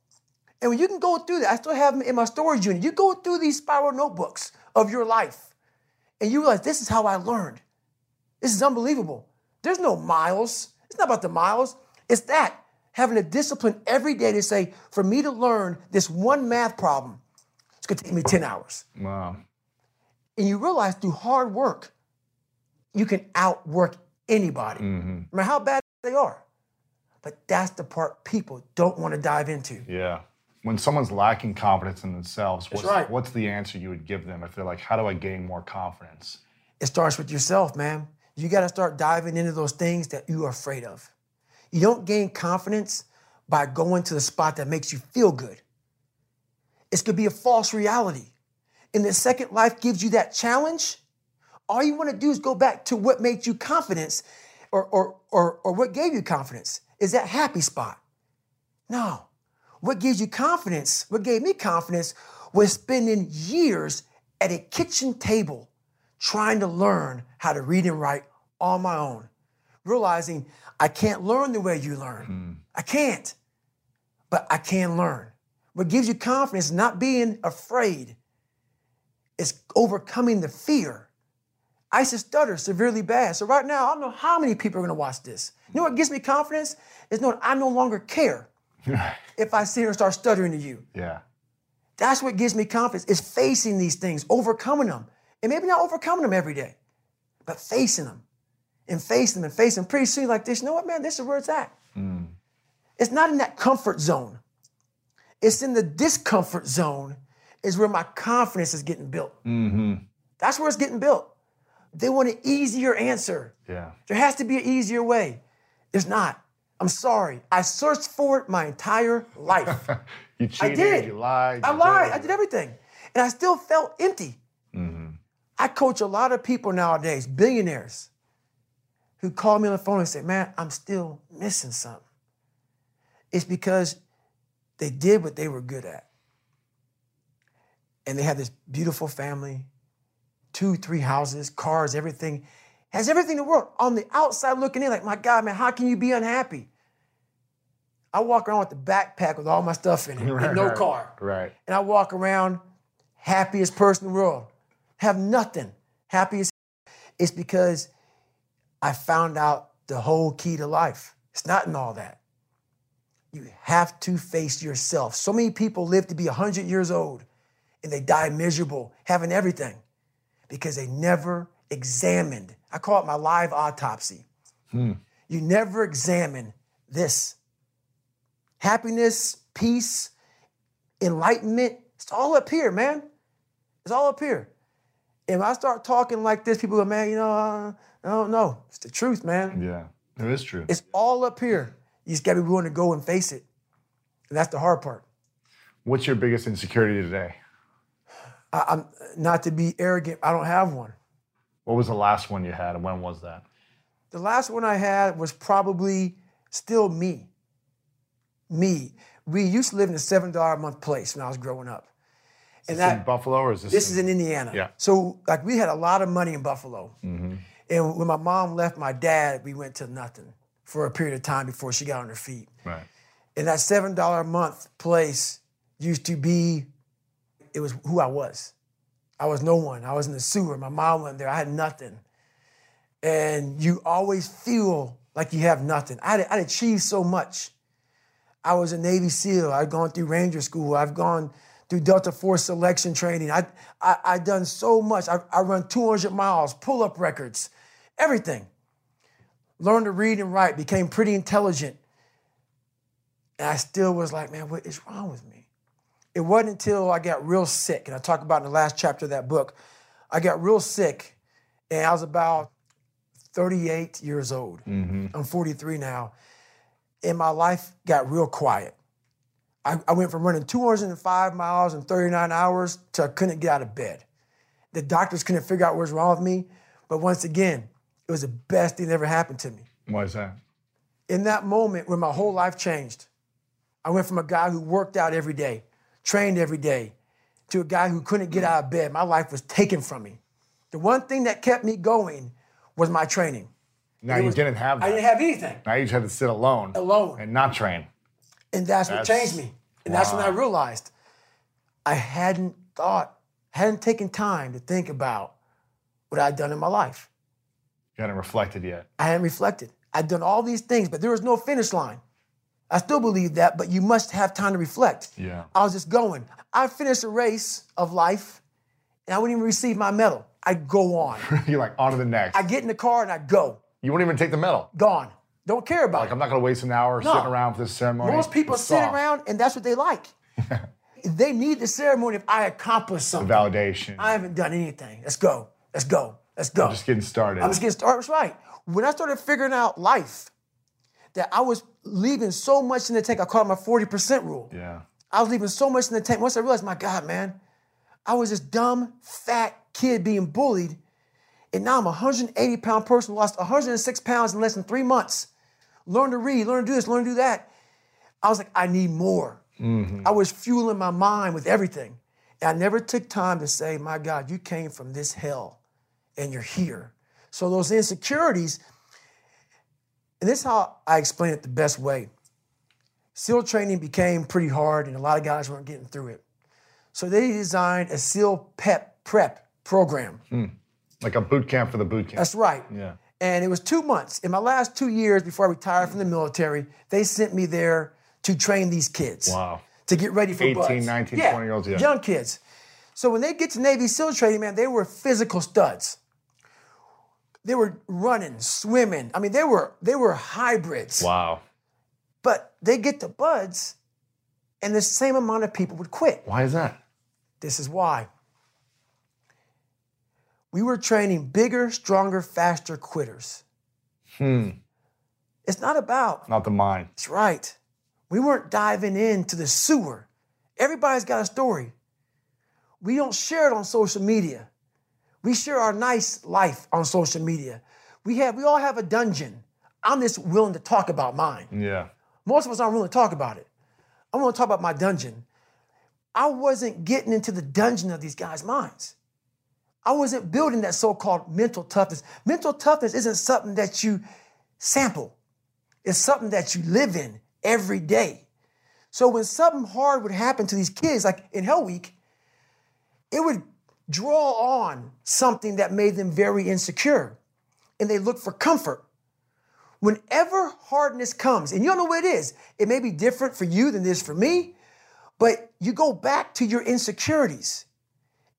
Speaker 2: And when you can go through that, I still have them in my storage unit. You go through these spiral notebooks of your life, and you realize this is how I learned. This is unbelievable. There's no miles. It's not about the miles. It's that having a discipline every day to say, for me to learn this one math problem, it's gonna take me 10 hours.
Speaker 3: Wow.
Speaker 2: And you realize through hard work, you can outwork anybody, mm-hmm. no matter how bad they are. But that's the part people don't want to dive into.
Speaker 3: Yeah. When someone's lacking confidence in themselves, what's,
Speaker 2: right.
Speaker 3: what's the answer you would give them if they're like, how do I gain more confidence?
Speaker 2: It starts with yourself, man. You got to start diving into those things that you are afraid of. You don't gain confidence by going to the spot that makes you feel good. It's going to be a false reality. And the second life gives you that challenge, all you want to do is go back to what made you confidence or, or, or, or what gave you confidence. Is that happy spot? No. What gives you confidence, what gave me confidence, was spending years at a kitchen table trying to learn how to read and write on my own, realizing I can't learn the way you learn. Hmm. I can't, but I can learn. What gives you confidence, not being afraid, is overcoming the fear. I used to stutter severely bad. So right now, I don't know how many people are gonna watch this. You know what gives me confidence? Is knowing I no longer care if I sit here and start stuttering to you.
Speaker 3: Yeah.
Speaker 2: That's what gives me confidence is facing these things, overcoming them. And maybe not overcoming them every day, but facing them and facing them and facing them. Pretty soon, like this, you know what, man, this is where it's at. Mm. It's not in that comfort zone. It's in the discomfort zone is where my confidence is getting built. Mm-hmm. That's where it's getting built. They want an easier answer.
Speaker 3: Yeah.
Speaker 2: There has to be an easier way. There's not. I'm sorry. I searched for it my entire life.
Speaker 3: You
Speaker 2: I
Speaker 3: cheated,
Speaker 2: did.
Speaker 3: you lied.
Speaker 2: I lied.
Speaker 3: did.
Speaker 2: I did everything. And I still felt empty. I coach a lot of people nowadays, billionaires, who call me on the phone and say, Man, I'm still missing something. It's because they did what they were good at. And they have this beautiful family, two, three houses, cars, everything. Has everything in the world. On the outside looking in, like, my God, man, how can you be unhappy? I walk around with the backpack with all my stuff in it, and no
Speaker 3: Right,
Speaker 2: car.
Speaker 3: Right.
Speaker 2: And I walk around happiest person in the world. Have nothing. Happy Happiest. It's because I found out the whole key to life. It's not in all that. You have to face yourself. So many people live to be 100 years old and they die miserable, having everything because they never examined. I call it my live autopsy. Hmm. You never examine this. Happiness, peace, enlightenment, it's all up here, man. It's all up here. When I start talking like this, people go, man, you know, uh, I don't know. It's the truth, man.
Speaker 3: Yeah. It is true.
Speaker 2: It's all up here. You just gotta be willing to go and face it. And that's the hard part.
Speaker 3: What's your biggest insecurity today?
Speaker 2: I, I'm not to be arrogant, I don't have one.
Speaker 3: What was the last one you had, and when was that?
Speaker 2: The last one I had was probably still me. Me. We used to live in a seven dollar a month place when I was growing up. And
Speaker 3: Is this in Buffalo or is this?
Speaker 2: This is in Indiana.
Speaker 3: Yeah.
Speaker 2: So like we had a lot of money in Buffalo. Mm-hmm. And when my mom left my dad, we went to nothing for a period of time before she got on her feet.
Speaker 3: Right.
Speaker 2: And that seven dollar a month place used to be, it was who I was. I was no one. I was in the sewer. My mom went there. I had nothing. And you always feel like you have nothing. I'd, I'd achieved so much. I was a Navy SEAL. I'd gone through Ranger School. I've gone through Delta Force selection training. I, I, I've done so much. I, I run 200 miles, pull up records, everything. Learned to read and write, became pretty intelligent. And I still was like, man, what is wrong with me? It wasn't until I got real sick, and I talk about in the last chapter of that book. I got real sick, and I was about 38 years old. Mm-hmm. I'm 43 now, and my life got real quiet. I, I went from running 205 miles in 39 hours to I couldn't get out of bed. The doctors couldn't figure out what was wrong with me, but once again, it was the best thing that ever happened to me
Speaker 3: Why is that?
Speaker 2: in that moment when my whole life changed. I went from a guy who worked out every day, trained every day, to a guy who couldn't get out of bed. My life was taken from me. The one thing that kept me going was my training.
Speaker 3: Now
Speaker 2: It
Speaker 3: you
Speaker 2: was-
Speaker 3: didn't have that.
Speaker 2: I didn't have anything.
Speaker 3: now you just had to sit alone.
Speaker 2: Alone.
Speaker 3: And not train.
Speaker 2: And that's, what changed me. And that's when I realized I hadn't thought, hadn't taken time to think about what I'd done in my life.
Speaker 3: You hadn't reflected yet.
Speaker 2: I hadn't reflected. I'd done all these things, but there was no finish line. I still believe that, but you must have time to reflect.
Speaker 3: Yeah.
Speaker 2: I was just going. I finished a race of life, and I wouldn't even receive my medal. I'd go on.
Speaker 3: You're like, on to the next.
Speaker 2: I get in the car and I go.
Speaker 3: you wouldn't even take the medal.
Speaker 2: Gone. Don't care about
Speaker 3: Like,
Speaker 2: it.
Speaker 3: I'm not going to waste an hour
Speaker 2: No.
Speaker 3: sitting around for this ceremony.
Speaker 2: Most people
Speaker 3: It's
Speaker 2: sit
Speaker 3: soft.
Speaker 2: around and that's what they like. they need the ceremony if I accomplish something.
Speaker 3: Validation.
Speaker 2: I haven't done anything. Let's go. Let's go. Let's go.
Speaker 3: I'm just getting started.
Speaker 2: I'm just getting started. That's right. When I started figuring out life, that I was leaving so much in the tank. I call it my 40% rule.
Speaker 3: yeah.
Speaker 2: I was leaving so much in the tank. Once I realized, my God, man, I was this dumb, fat kid being bullied. And now I'm a 180 pound person, lost 106 pounds in less than three months. Learn to read, learn to do this, learn to do that. I was like, I need more. Mm-hmm. I was fueling my mind with everything. And I never took time to say, my God, you came from this hell and you're here. So those insecurities, and this is how I explain it the best way. SEAL training became pretty hard, and a lot of guys weren't getting through it. So they designed a SEAL PEP prep program. Hmm.
Speaker 3: Like a boot camp for the boot camp.
Speaker 2: That's right.
Speaker 3: Yeah.
Speaker 2: And it was two months. In my last two years before I retired from the military, they sent me there to train these kids.
Speaker 3: Wow.
Speaker 2: To get ready for
Speaker 3: 18,
Speaker 2: BUD/S.
Speaker 3: 19,
Speaker 2: yeah,
Speaker 3: 20 year olds, yeah.
Speaker 2: Young kids. So when they get to Navy SEAL training, man, they were physical studs. They were running, swimming. I mean, they were they were hybrids.
Speaker 3: Wow.
Speaker 2: But they get to BUD/S, and the same amount of people would quit.
Speaker 3: Why is that?
Speaker 2: This is why. We were training bigger, stronger, faster quitters.
Speaker 3: Hmm.
Speaker 2: It's not about,
Speaker 3: Not the mind.
Speaker 2: it's right. We weren't diving into the sewer. Everybody's got a story. We don't share it on social media. We share our nice life on social media. We have we all have a dungeon. I'm just willing to talk about mine.
Speaker 3: Yeah.
Speaker 2: Most of us aren't willing to talk about it. I'm willing to talk about my dungeon. I wasn't getting into the dungeon of these guys' minds. I wasn't building that so-called mental toughness. Mental toughness isn't something that you sample. It's something that you live in every day. So when something hard would happen to these kids, like in Hell Week, it would draw on something that made them very insecure. And they look for comfort. Whenever hardness comes, and you don't know what it is, it may be different for you than it is for me, but you go back to your insecurities.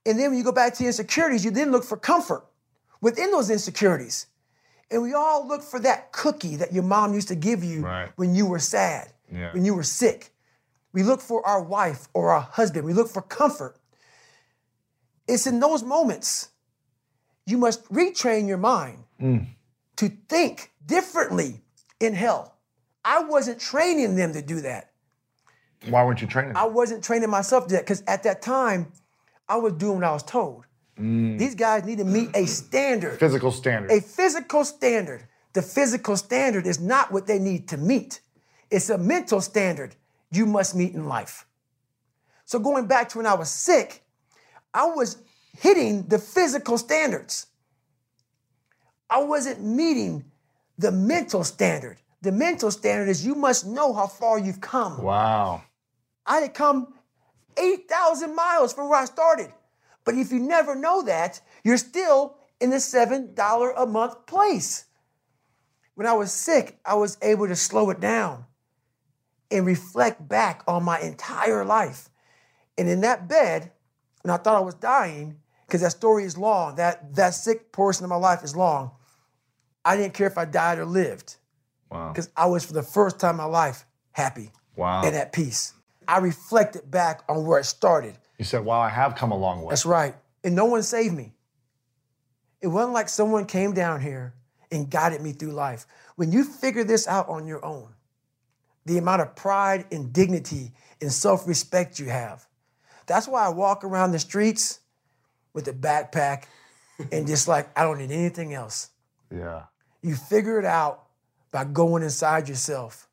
Speaker 2: And then when you go back to insecurities, you then look for comfort within those insecurities. And we all look for that cookie that your mom used to give you
Speaker 3: Right.
Speaker 2: when you were sad,
Speaker 3: Yeah.
Speaker 2: when you were sick. We look for our wife or our husband. We look for comfort. It's in those moments you must retrain your mind mm. to think differently in hell. I wasn't training them to do that.
Speaker 3: Why weren't you training?
Speaker 2: I wasn't training myself to that because at that time, I was doing what I was told. Mm. These guys need to meet a standard,
Speaker 3: Physical standard.
Speaker 2: a physical standard. The physical standard is not what they need to meet, it's a mental standard you must meet in life. So, going back to when I was sick, I was hitting the physical standards. I wasn't meeting the mental standard. The mental standard is you must know how far you've come.
Speaker 3: wow.
Speaker 2: I had come 8,000 miles from where I started. But if you never know that, you're still in the $7 a month place. When I was sick, I was able to slow it down and reflect back on my entire life. And in that bed, when I thought I was dying, because that story is long, that, that sick portion of my life is long, I didn't care if I died or lived
Speaker 3: Wow.
Speaker 2: because I was, for the first time in my life, happy
Speaker 3: Wow.
Speaker 2: and at peace. I reflected back on where it started.
Speaker 3: You said, "Wow, I have come a long way."
Speaker 2: That's right. And no one saved me. It wasn't like someone came down here and guided me through life. When you figure this out on your own, the amount of pride and dignity and self respect you have. That's why I walk around the streets with a backpack and just like, I don't need anything else.
Speaker 3: Yeah.
Speaker 2: You figure it out by going inside yourself,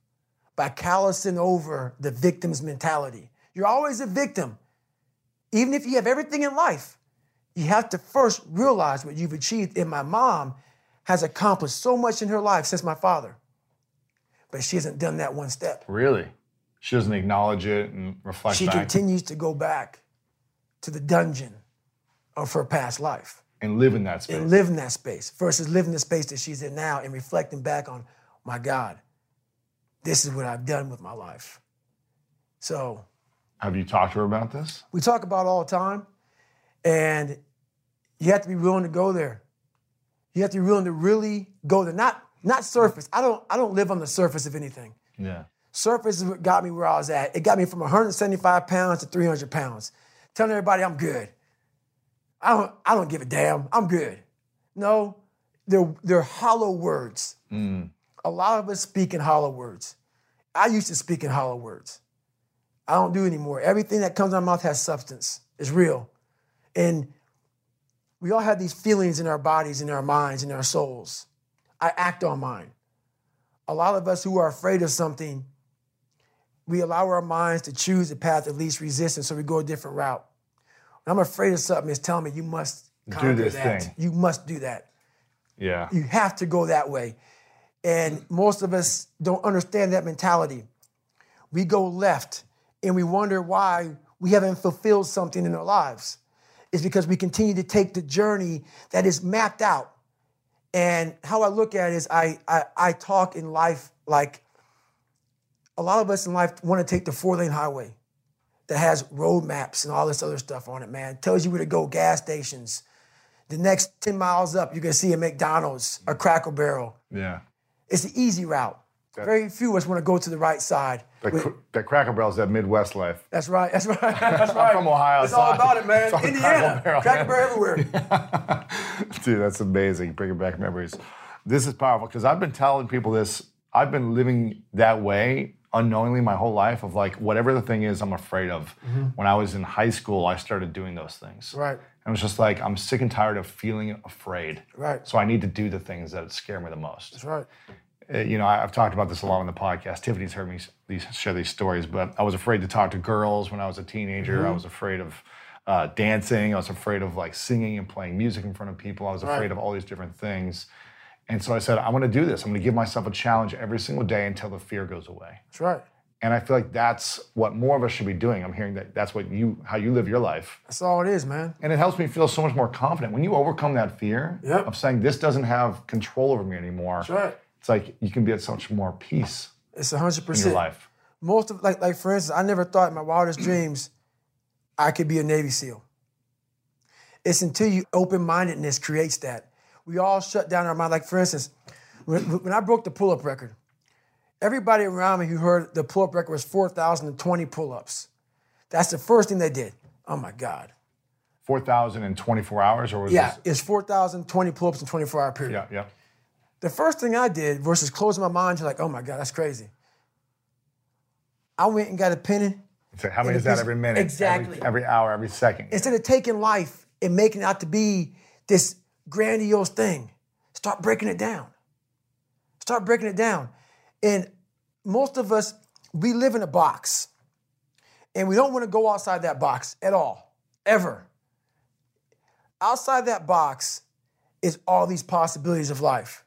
Speaker 2: by callousing over the victim's mentality. You're always a victim. Even if you have everything in life, you have to first realize what you've achieved. And my mom has accomplished so much in her life since my father, but she hasn't done that one step.
Speaker 3: Really? She doesn't acknowledge it and reflect
Speaker 2: She
Speaker 3: back
Speaker 2: continues to go back to the dungeon of her past life
Speaker 3: and live in that space.
Speaker 2: and live in that space versus living the space that she's in now and reflecting back on, my God, this is what I've done with my life. So
Speaker 3: have you talked to her about this?
Speaker 2: we talk about it all the time, and you have to be willing to go there. You have to be willing to really go there. Not not surface. I don't I don't live on the surface of anything.
Speaker 3: Yeah.
Speaker 2: Surface is what got me where I was at. It got me from 175 pounds to 300 pounds. Telling everybody I'm good. I don't, I don't give a damn. I'm good. No, they're, they're hollow words. Mm. A lot of us speak in hollow words. I used to speak in hollow words. I don't do anymore. Everything that comes out of my mouth has substance. It's real. And we all have these feelings in our bodies, in our minds, in our souls. I act on mine. A lot of us who are afraid of something, we allow our minds to choose the path of least resistance, so we go a different route. When I'm afraid of something, it's telling me you must conquer
Speaker 3: this
Speaker 2: that.
Speaker 3: thing.
Speaker 2: You must do that.
Speaker 3: Yeah.
Speaker 2: You have to go that way. And most of us don't understand that mentality. We go left and we wonder why we haven't fulfilled something in our lives. It's because we continue to take the journey that is mapped out. And how I look at it is I, I, I talk in life like a lot of us in life want to take the four lane highway that has road maps and all this other stuff on it, man. tells you where to go, gas stations. The next 10 miles up, you're gonna see a McDonald's, a Cracker Barrel.
Speaker 3: Yeah.
Speaker 2: It's the easy route. Very few of us want to go to the right side.
Speaker 3: That,
Speaker 2: We-
Speaker 3: cr- that Cracker Barrel's that Midwest life.
Speaker 2: that's right. That's right. That's right.
Speaker 3: from Ohio,
Speaker 2: It's
Speaker 3: so
Speaker 2: all about it, man. Indiana,
Speaker 3: Cracker Barrel.
Speaker 2: Cracker Barrel everywhere.
Speaker 3: Dude, that's amazing. Bringing back memories. This is powerful because I've been telling people this. I've been living that way unknowingly my whole life of like whatever the thing is I'm afraid of. When I was in high school, I started doing those things.
Speaker 2: Mm-hmm. Right.
Speaker 3: And it was just like, I'm sick and tired of feeling afraid.
Speaker 2: Right.
Speaker 3: So I need to do the things that scare me the most.
Speaker 2: That's right.
Speaker 3: Uh, you know, I- I've talked about this a lot on the podcast. Tiffany's heard me these, share these stories, but I was afraid to talk to girls when I was a teenager. I was afraid of uh, dancing. I was afraid of like singing and playing music in front of people. I was afraid
Speaker 2: Right.
Speaker 3: of all these different things. And so I said, I'm going to do this. I'm going to give myself a challenge every single day until the fear goes away.
Speaker 2: That's right.
Speaker 3: And I feel like that's what more of us should be doing. I'm hearing that that's what you, how you live your life.
Speaker 2: That's all it is, man.
Speaker 3: And it helps me feel so much more confident. When you overcome that fear
Speaker 2: Yep.
Speaker 3: of saying, this doesn't have control over me anymore,
Speaker 2: That's right.
Speaker 3: it's like you can be at so much more peace
Speaker 2: It's hundred percent.
Speaker 3: in your life.
Speaker 2: Most of like like for instance, I never thought in my wildest dreams I could be a Navy SEAL. It's until you open-mindedness creates that. We all shut down our mind. Like for instance, when, when I broke the pull-up record, everybody around me who heard the pull-up record was 4,020 pull-ups. That's the first thing they did. Oh my God.
Speaker 3: 4,024 hours, or was
Speaker 2: Yeah,
Speaker 3: this?
Speaker 2: it's 4,020 pull-ups in 24-hour period.
Speaker 3: Yeah, yeah.
Speaker 2: The first thing I did versus closing my mind to like, oh my God, that's crazy. I went and got a penny.
Speaker 3: So how many is that every minute?
Speaker 2: exactly.
Speaker 3: Every, every hour, every second.
Speaker 2: Instead of taking life and making it out to be this grandiose thing, start breaking it down. Start breaking it down. And most of us, we live in a box. And we don't want to go outside that box at all, ever. Outside that box is all these possibilities of life.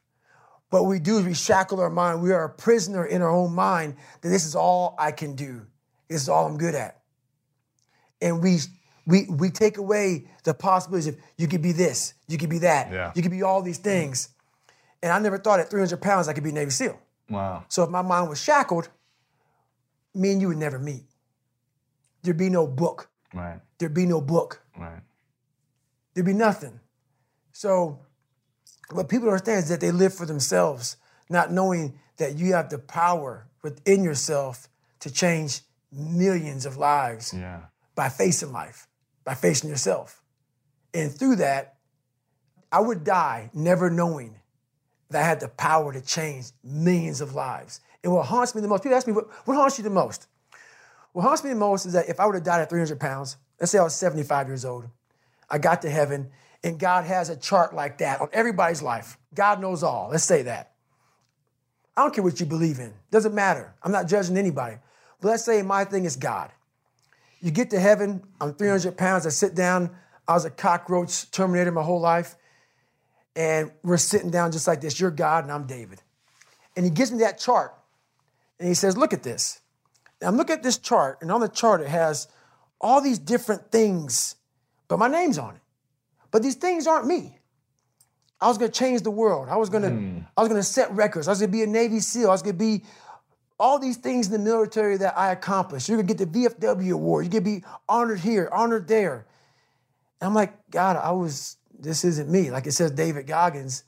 Speaker 2: What we do is we shackle our mind. We are a prisoner in our own mind that this is all I can do. This is all I'm good at and we we we take away the possibilities of you could be this, you could be that,
Speaker 3: Yeah.
Speaker 2: you could be all these things. And I never thought at 300 pounds I could be Navy SEAL.
Speaker 3: Wow.
Speaker 2: So if my mind was shackled, me and you would never meet. There'd be no book.
Speaker 3: Right,
Speaker 2: There'd be no book.
Speaker 3: right.
Speaker 2: There'd be nothing. So what people understand is that they live for themselves, not knowing that you have the power within yourself to change millions of lives
Speaker 3: Yeah.
Speaker 2: by facing life, by facing yourself. And through that, I would die never knowing that had the power to change millions of lives. And what haunts me the most, people ask me, what, what haunts you the most? What haunts me the most is that if I would have died at 300 pounds, let's say I was 75 years old, I got to heaven, and God has a chart like that on everybody's life. God knows all. Let's say that. I don't care what you believe in. Doesn't matter. I'm not judging anybody. But let's say my thing is God. You get to heaven, I'm 300 pounds, I sit down, I was a cockroach terminator my whole life, and we're sitting down just like this. You're God and I'm David. And he gives me that chart, and he says, Look at this. Now look at this chart, and on the chart it has all these different things, but my name's on it. But these things aren't me. I was gonna change the world. I was gonna, hmm. I was gonna set records. I was gonna be a Navy SEAL. I was gonna be all these things in the military that I accomplished. You're gonna get the VFW award. You're gonna be honored here, honored there. And I'm like, God, I was, this isn't me. Like it says David Goggins.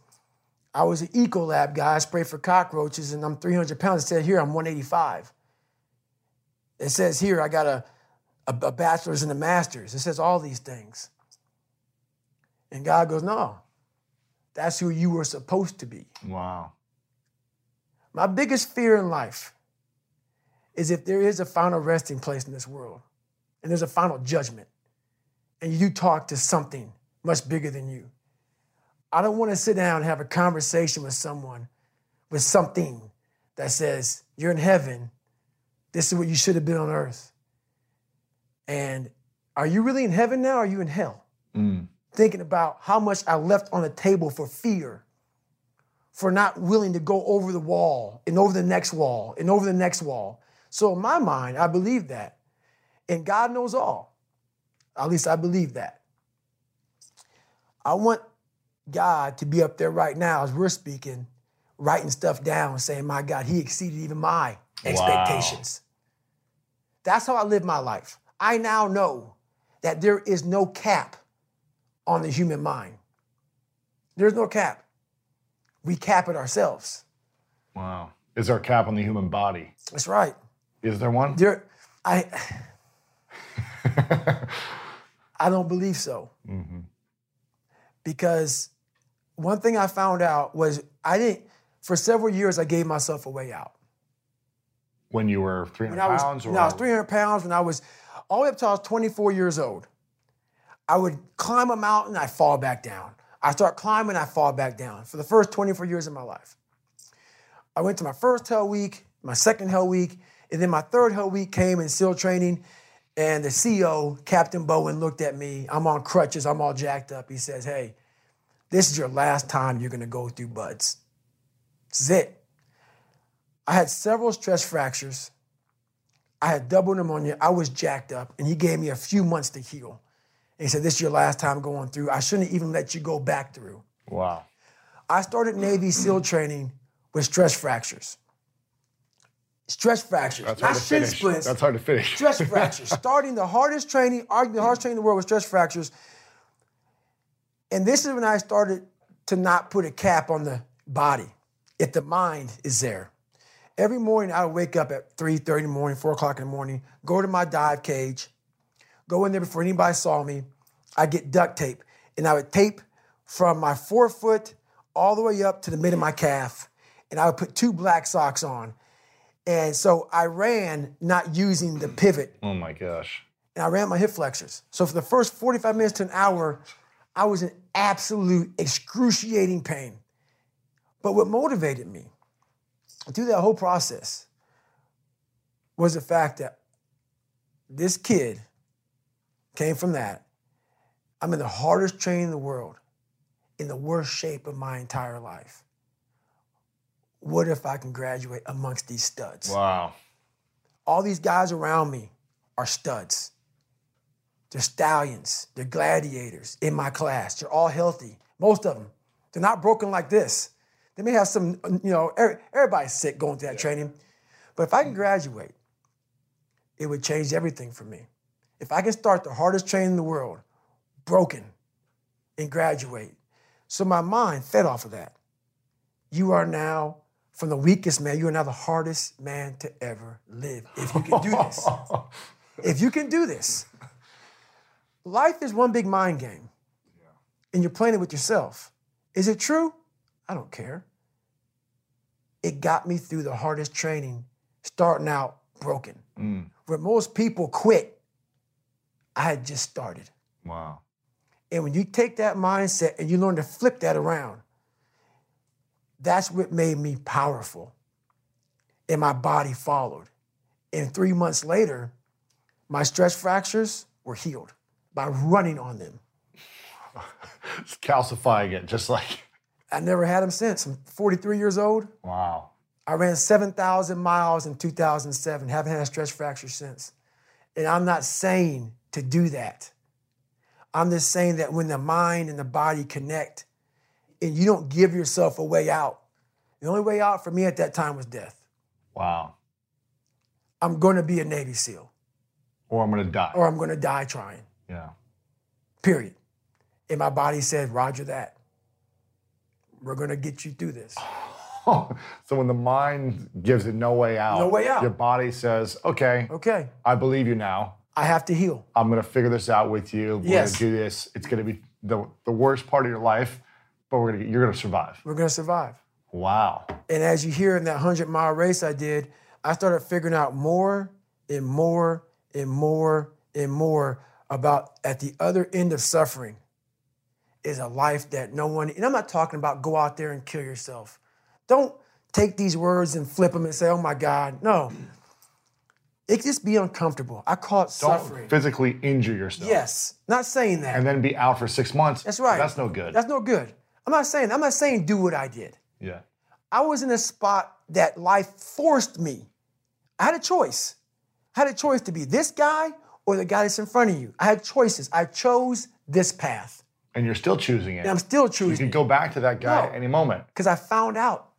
Speaker 2: I was an Ecolab guy. I sprayed for cockroaches and I'm 300 pounds. It said here I'm 185. It says here I got a, a, a bachelor's and a master's. It says all these things. And God goes, no, that's who you were supposed to be.
Speaker 3: Wow.
Speaker 2: My biggest fear in life is if there is a final resting place in this world and there's a final judgment and you talk to something much bigger than you. I don't want to sit down and have a conversation with someone with something that says, You're in heaven. This is what you should have been on earth. And are you really in heaven now? Or are you in hell? Mm. Thinking about how much I left on the table for fear for not willing to go over the wall and over the next wall and over the next wall. So in my mind, I believe that. And God knows all. At least I believe that. I want God to be up there right now as we're speaking, writing stuff down, saying, My God, He exceeded even my expectations. That's how I live my life. I now know that there is no cap on the human mind. There's no cap. We cap it ourselves.
Speaker 3: Wow. Is there a cap on the human body?
Speaker 2: That's right.
Speaker 3: Is there one?
Speaker 2: There, I, I don't believe so. Mm-hmm. Because one thing I found out was I didn't. For several years, I gave myself a way out.
Speaker 3: when you were 300
Speaker 2: When I was,
Speaker 3: pounds?
Speaker 2: when I was 300 pounds, when I was all the way up till I was 24 years old, I would climb a mountain, I fall back down. I start climbing, I fall back down for the first 24 years of my life. I went to my first hell week, my second hell week, and then my third hell week came in SEAL training. And the CEO, Captain Bowen, looked at me. I'm on crutches, I'm all jacked up. He says, Hey, this is your last time you're gonna go through BUD/S. This is it. I had several stress fractures. I had double pneumonia. I was jacked up, and he gave me a few months to heal. And he said, This is your last time going through. I shouldn't even let you go back through.
Speaker 3: Wow.
Speaker 2: I started Navy SEAL training with stress fractures. Stress fractures,
Speaker 3: That's
Speaker 2: not shin
Speaker 3: finish.
Speaker 2: splints.
Speaker 3: That's hard to finish.
Speaker 2: stress fractures. Starting the hardest training, arguably the hardest training in the world with stress fractures. And this is when I started to not put a cap on the body if the mind is there. Every morning I would wake up at 3.30 in the morning, 4 o'clock in the morning, go to my dive cage, go in there before anybody saw me. I get duct tape, and I would tape from my forefoot all the way up to the mid of my calf, and I would put two black socks on. And so I ran not using the pivot,
Speaker 3: Oh my gosh.
Speaker 2: and I ran my hip flexors. So for the first 45 minutes to an hour, I was in absolute excruciating pain. But what motivated me through that whole process was the fact that this kid came from that. I'm in the hardest training in the world, in the worst shape of my entire life. What if I can graduate amongst these studs?
Speaker 3: Wow.
Speaker 2: all these guys around me are studs. They're stallions. They're gladiators in my class. They're all healthy. Most of them. They're not broken like this. They may have some, you know, everybody's sick going through that training. But if I can graduate, it would change everything for me. If I can start the hardest training in the world, broken, and graduate. So my mind fed off of that. You are now from the weakest man, you are now the hardest man to ever live. If you can do this, if you can do this, life is one big mind game, and you're playing it with yourself. Is it true? I don't care. It got me through the hardest training, starting out broken. Mm. Where most people quit, I had just started.
Speaker 3: Wow.
Speaker 2: And when you take that mindset and you learn to flip that around, that's what made me powerful. And my body followed. And three months later, my stress fractures were healed by running on them.
Speaker 3: It's calcifying it, just like,
Speaker 2: I never had them since. I'm 43 years old.
Speaker 3: wow.
Speaker 2: I ran 7,000 miles in 2007, haven't had a stress fracture since. And I'm not saying to do that. I'm just saying that when the mind and the body connect and you don't give yourself a way out, the only way out for me at that time was death.
Speaker 3: Wow.
Speaker 2: I'm going to be a Navy SEAL
Speaker 3: Or I'm going to die.
Speaker 2: or I'm going to die trying,
Speaker 3: yeah.
Speaker 2: period. And my body said, Roger that. We're going to get you through this.
Speaker 3: so when the mind gives it no way out,
Speaker 2: No way out.
Speaker 3: your body says, okay,
Speaker 2: Okay,
Speaker 3: I believe you now.
Speaker 2: I have to heal.
Speaker 3: I'm going to figure this out with you. We're
Speaker 2: Yes.
Speaker 3: going to do this. It's going to be the, the worst part of your life, but we're to, you're going to survive.
Speaker 2: We're going to survive.
Speaker 3: Wow.
Speaker 2: And as you hear in that 100 mile race I did, I started figuring out more and more and more and more about at the other end of suffering is a life that no one, and I'm not talking about go out there and kill yourself. Don't take these words and flip them and say, oh my God. No. It just be uncomfortable. I call it
Speaker 3: Don't
Speaker 2: suffering.
Speaker 3: physically injure yourself.
Speaker 2: Yes. Not saying that.
Speaker 3: And then be out for six months.
Speaker 2: That's right.
Speaker 3: That's no good.
Speaker 2: That's no good. I'm not saying, I'm not saying do what I did.
Speaker 3: yeah.
Speaker 2: I was in a spot that life forced me. I had a choice. I had a choice to be this guy or the guy that's in front of you. I had choices. I chose this path.
Speaker 3: And you're still choosing it.
Speaker 2: And I'm still choosing.
Speaker 3: So you can go back to that guy
Speaker 2: No.
Speaker 3: at any moment.
Speaker 2: because I found out.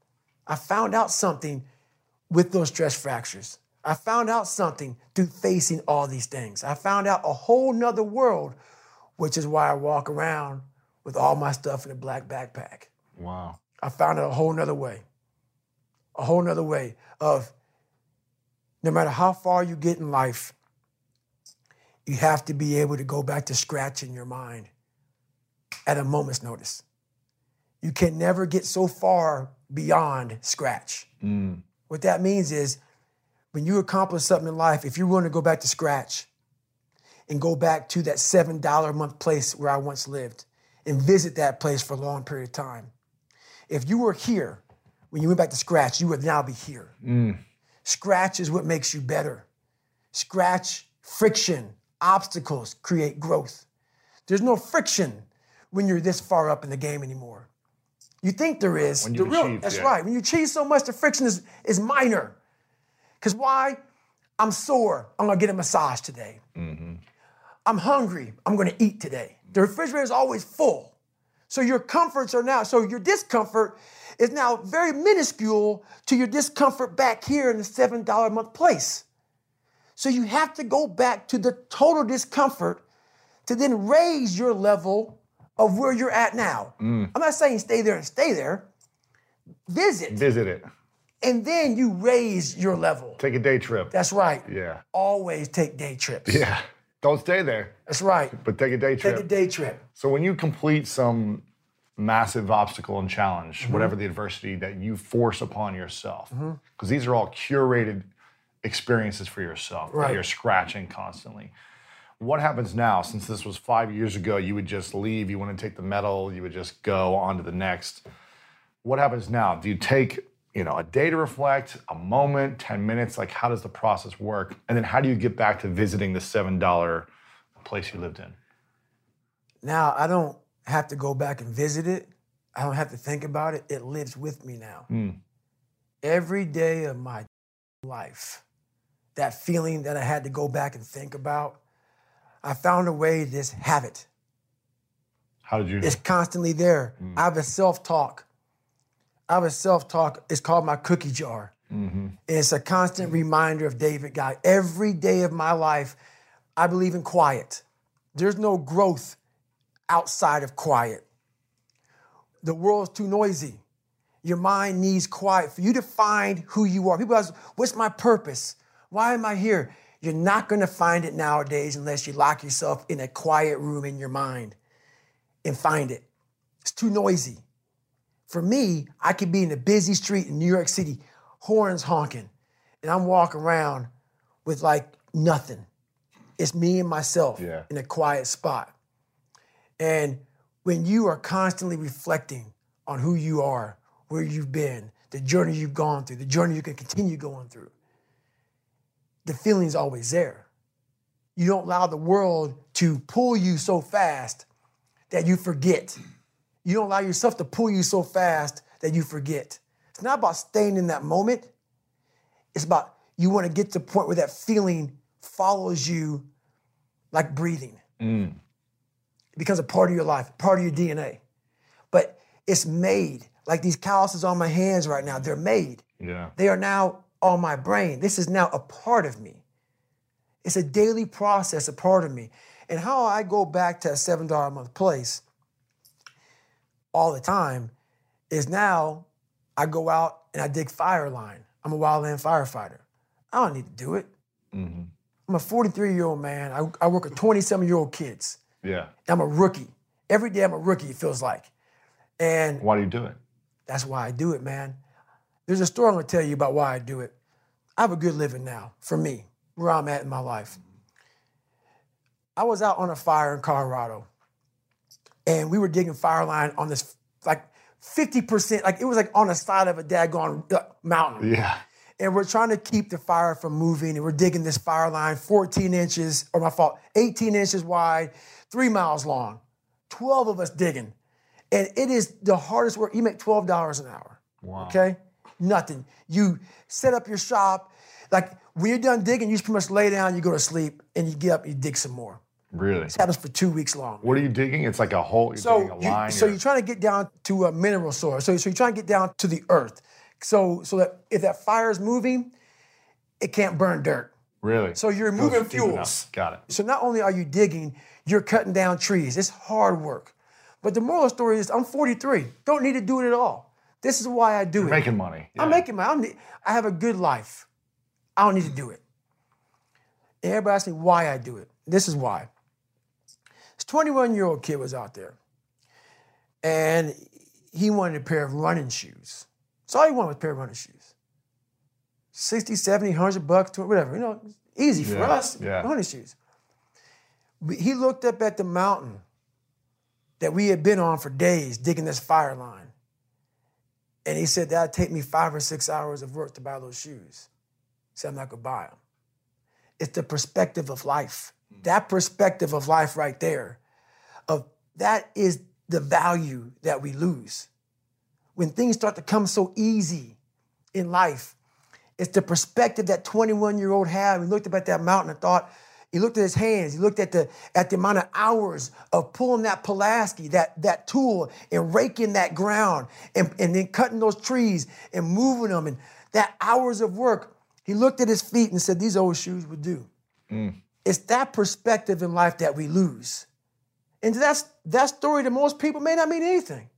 Speaker 2: I found out something with those stress fractures. I found out something through facing all these things. I found out a whole nother world, which is why I walk around with all my stuff in a black backpack.
Speaker 3: Wow.
Speaker 2: I found out a whole nother way. A whole nother way of no matter how far you get in life, you have to be able to go back to scratch in your mind at a moment's notice. You can never get so far beyond scratch. Mm. What that means is when you accomplish something in life, if you're willing to go back to scratch and go back to that $7 a month place where I once lived and visit that place for a long period of time, if you were here when you went back to scratch, you would now be here. Mm. Scratch is what makes you better. Scratch, friction, obstacles create growth. There's no friction when you're this far up in the game anymore. You think there is. The real,
Speaker 3: achieved,
Speaker 2: that's
Speaker 3: yeah.
Speaker 2: right. When you achieve so much, the friction is, is minor. Because why? I'm sore. I'm gonna get a massage today. Mm-hmm. I'm hungry. I'm gonna eat today. The refrigerator is always full. So your comforts are now, so your discomfort is now very minuscule to your discomfort back here in the $7 a month place. So you have to go back to the total discomfort to then raise your level of where you're at now. Mm. I'm not saying stay there and stay there. Visit,
Speaker 3: Visit it.
Speaker 2: and then you raise your level.
Speaker 3: Take a day trip.
Speaker 2: That's right.
Speaker 3: yeah.
Speaker 2: Always take day trips.
Speaker 3: Yeah. Don't stay there,
Speaker 2: That's right.
Speaker 3: but take a day trip.
Speaker 2: Take a day trip.
Speaker 3: So when you complete some massive obstacle and challenge,
Speaker 2: Mm-hmm.
Speaker 3: whatever the adversity that you force upon yourself, because these are all curated experiences for yourself
Speaker 2: Right.
Speaker 3: that you're scratching constantly. What happens now? Since this was five years ago, you would just leave, you wouldn't take the medal, you would just go on to the next. What happens now? Do you take you know a day to reflect, a moment, 10 minutes? Like how does the process work? And then how do you get back to visiting the seven dollar place you lived in?
Speaker 2: Now I don't have to go back and visit it. I don't have to think about it. It lives with me now. Hmm. Every day of my life, that feeling that I had to go back and think about, I found a way to just have it.
Speaker 3: How did you
Speaker 2: It's constantly there. Hmm. I have a self talk. I have a self talk. It's called my cookie jar. Mm-hmm. And it's a constant reminder of David God. Every day of my life, I believe in quiet. There's no growth outside of quiet. The world's too noisy. Your mind needs quiet for you to find who you are. People ask, what's my purpose? Why am I here? You're not going to find it nowadays unless you lock yourself in a quiet room in your mind and find it. It's too noisy. For me, I could be in a busy street in New York City, horns honking, and I'm walking around with like nothing. It's me and myself
Speaker 3: Yeah.
Speaker 2: in a quiet spot. And when you are constantly reflecting on who you are, where you've been, the journey you've gone through, the journey you can continue going through, the feeling's always there. You don't allow the world to pull you so fast that you forget. You don't allow yourself to pull you so fast that you forget. It's not about staying in that moment. It's about you want to get to the point where that feeling follows you like breathing. Mm. It becomes a part of your life, part of your DNA. But it's made. Like these calluses on my hands right now, they're made.
Speaker 3: Yeah.
Speaker 2: They are now on my brain. This is now a part of me. It's a daily process, a part of me. And how I go back to a $7 a month place all the time is now I go out and I dig fire line. I'm a wildland firefighter. I don't need to do it. Mm-hmm. I'm a 43 year old man. I, I work with 27 year old kids.
Speaker 3: Yeah.
Speaker 2: I'm a rookie. Every day I'm a rookie, it feels like. And
Speaker 3: Why do you do it?
Speaker 2: that's why I do it, man. There's a story I'm gonna tell you about why I do it. I have a good living now, for me, where I'm at in my life. I was out on a fire in Colorado, and we were digging fire line on this like 50%, like it was like on the side of a daggone uh, mountain.
Speaker 3: Yeah.
Speaker 2: And we're trying to keep the fire from moving, and we're digging this fire line 14 inches, or my fault, 18 inches wide, three miles long. 12 of us digging. And it is the hardest work. You make $12 an hour.
Speaker 3: Wow.
Speaker 2: Okay? Nothing. You set up your shop. Like when you're done digging, you just pretty much lay down, you go to sleep, and you get up, you dig some more.
Speaker 3: Really?
Speaker 2: This happens for two weeks long.
Speaker 3: What are you digging? It's like a hole. You're
Speaker 2: So,
Speaker 3: digging a
Speaker 2: you,
Speaker 3: line.
Speaker 2: so
Speaker 3: you're-
Speaker 2: you're trying to get down to a mineral source. So, so you're trying to get down to the earth. So, so that if that fire is moving, it can't burn dirt.
Speaker 3: really?
Speaker 2: So you're
Speaker 3: Goes
Speaker 2: moving fuels.
Speaker 3: Got it.
Speaker 2: So not only are you digging, you're cutting down trees. It's hard work. But the moral story is I'm 43. Don't need to do it at all. This is why I do it.
Speaker 3: Making money.
Speaker 2: I'm making my. I'm, I have a good life. I don't need to do it. And everybody asks me why I do it. This is why. This 21 year old kid was out there, and he wanted a pair of running shoes. That's all he wanted was a pair of running shoes. 60, 70, 100 bucks, whatever. You know, easy for
Speaker 3: Yeah,
Speaker 2: us.
Speaker 3: yeah.
Speaker 2: Running shoes. But he looked up at the mountain that we had been on for days digging this fire line. And he said, That'd take me five or six hours of work to buy those shoes. He said, I'm not gonna buy them. It's the perspective of life. That perspective of life right there, of that is the value that we lose. When things start to come so easy in life, it's the perspective that 21 year old had. He looked up at that mountain and thought, he looked at his hands, he looked at the at the amount of hours of pulling that Pulaski, that, that tool, and raking that ground, and, and then cutting those trees and moving them, and that hours of work. He looked at his feet and said, These old shoes would do. Mm. It's that perspective in life that we lose. And that's that story to most people may not mean anything.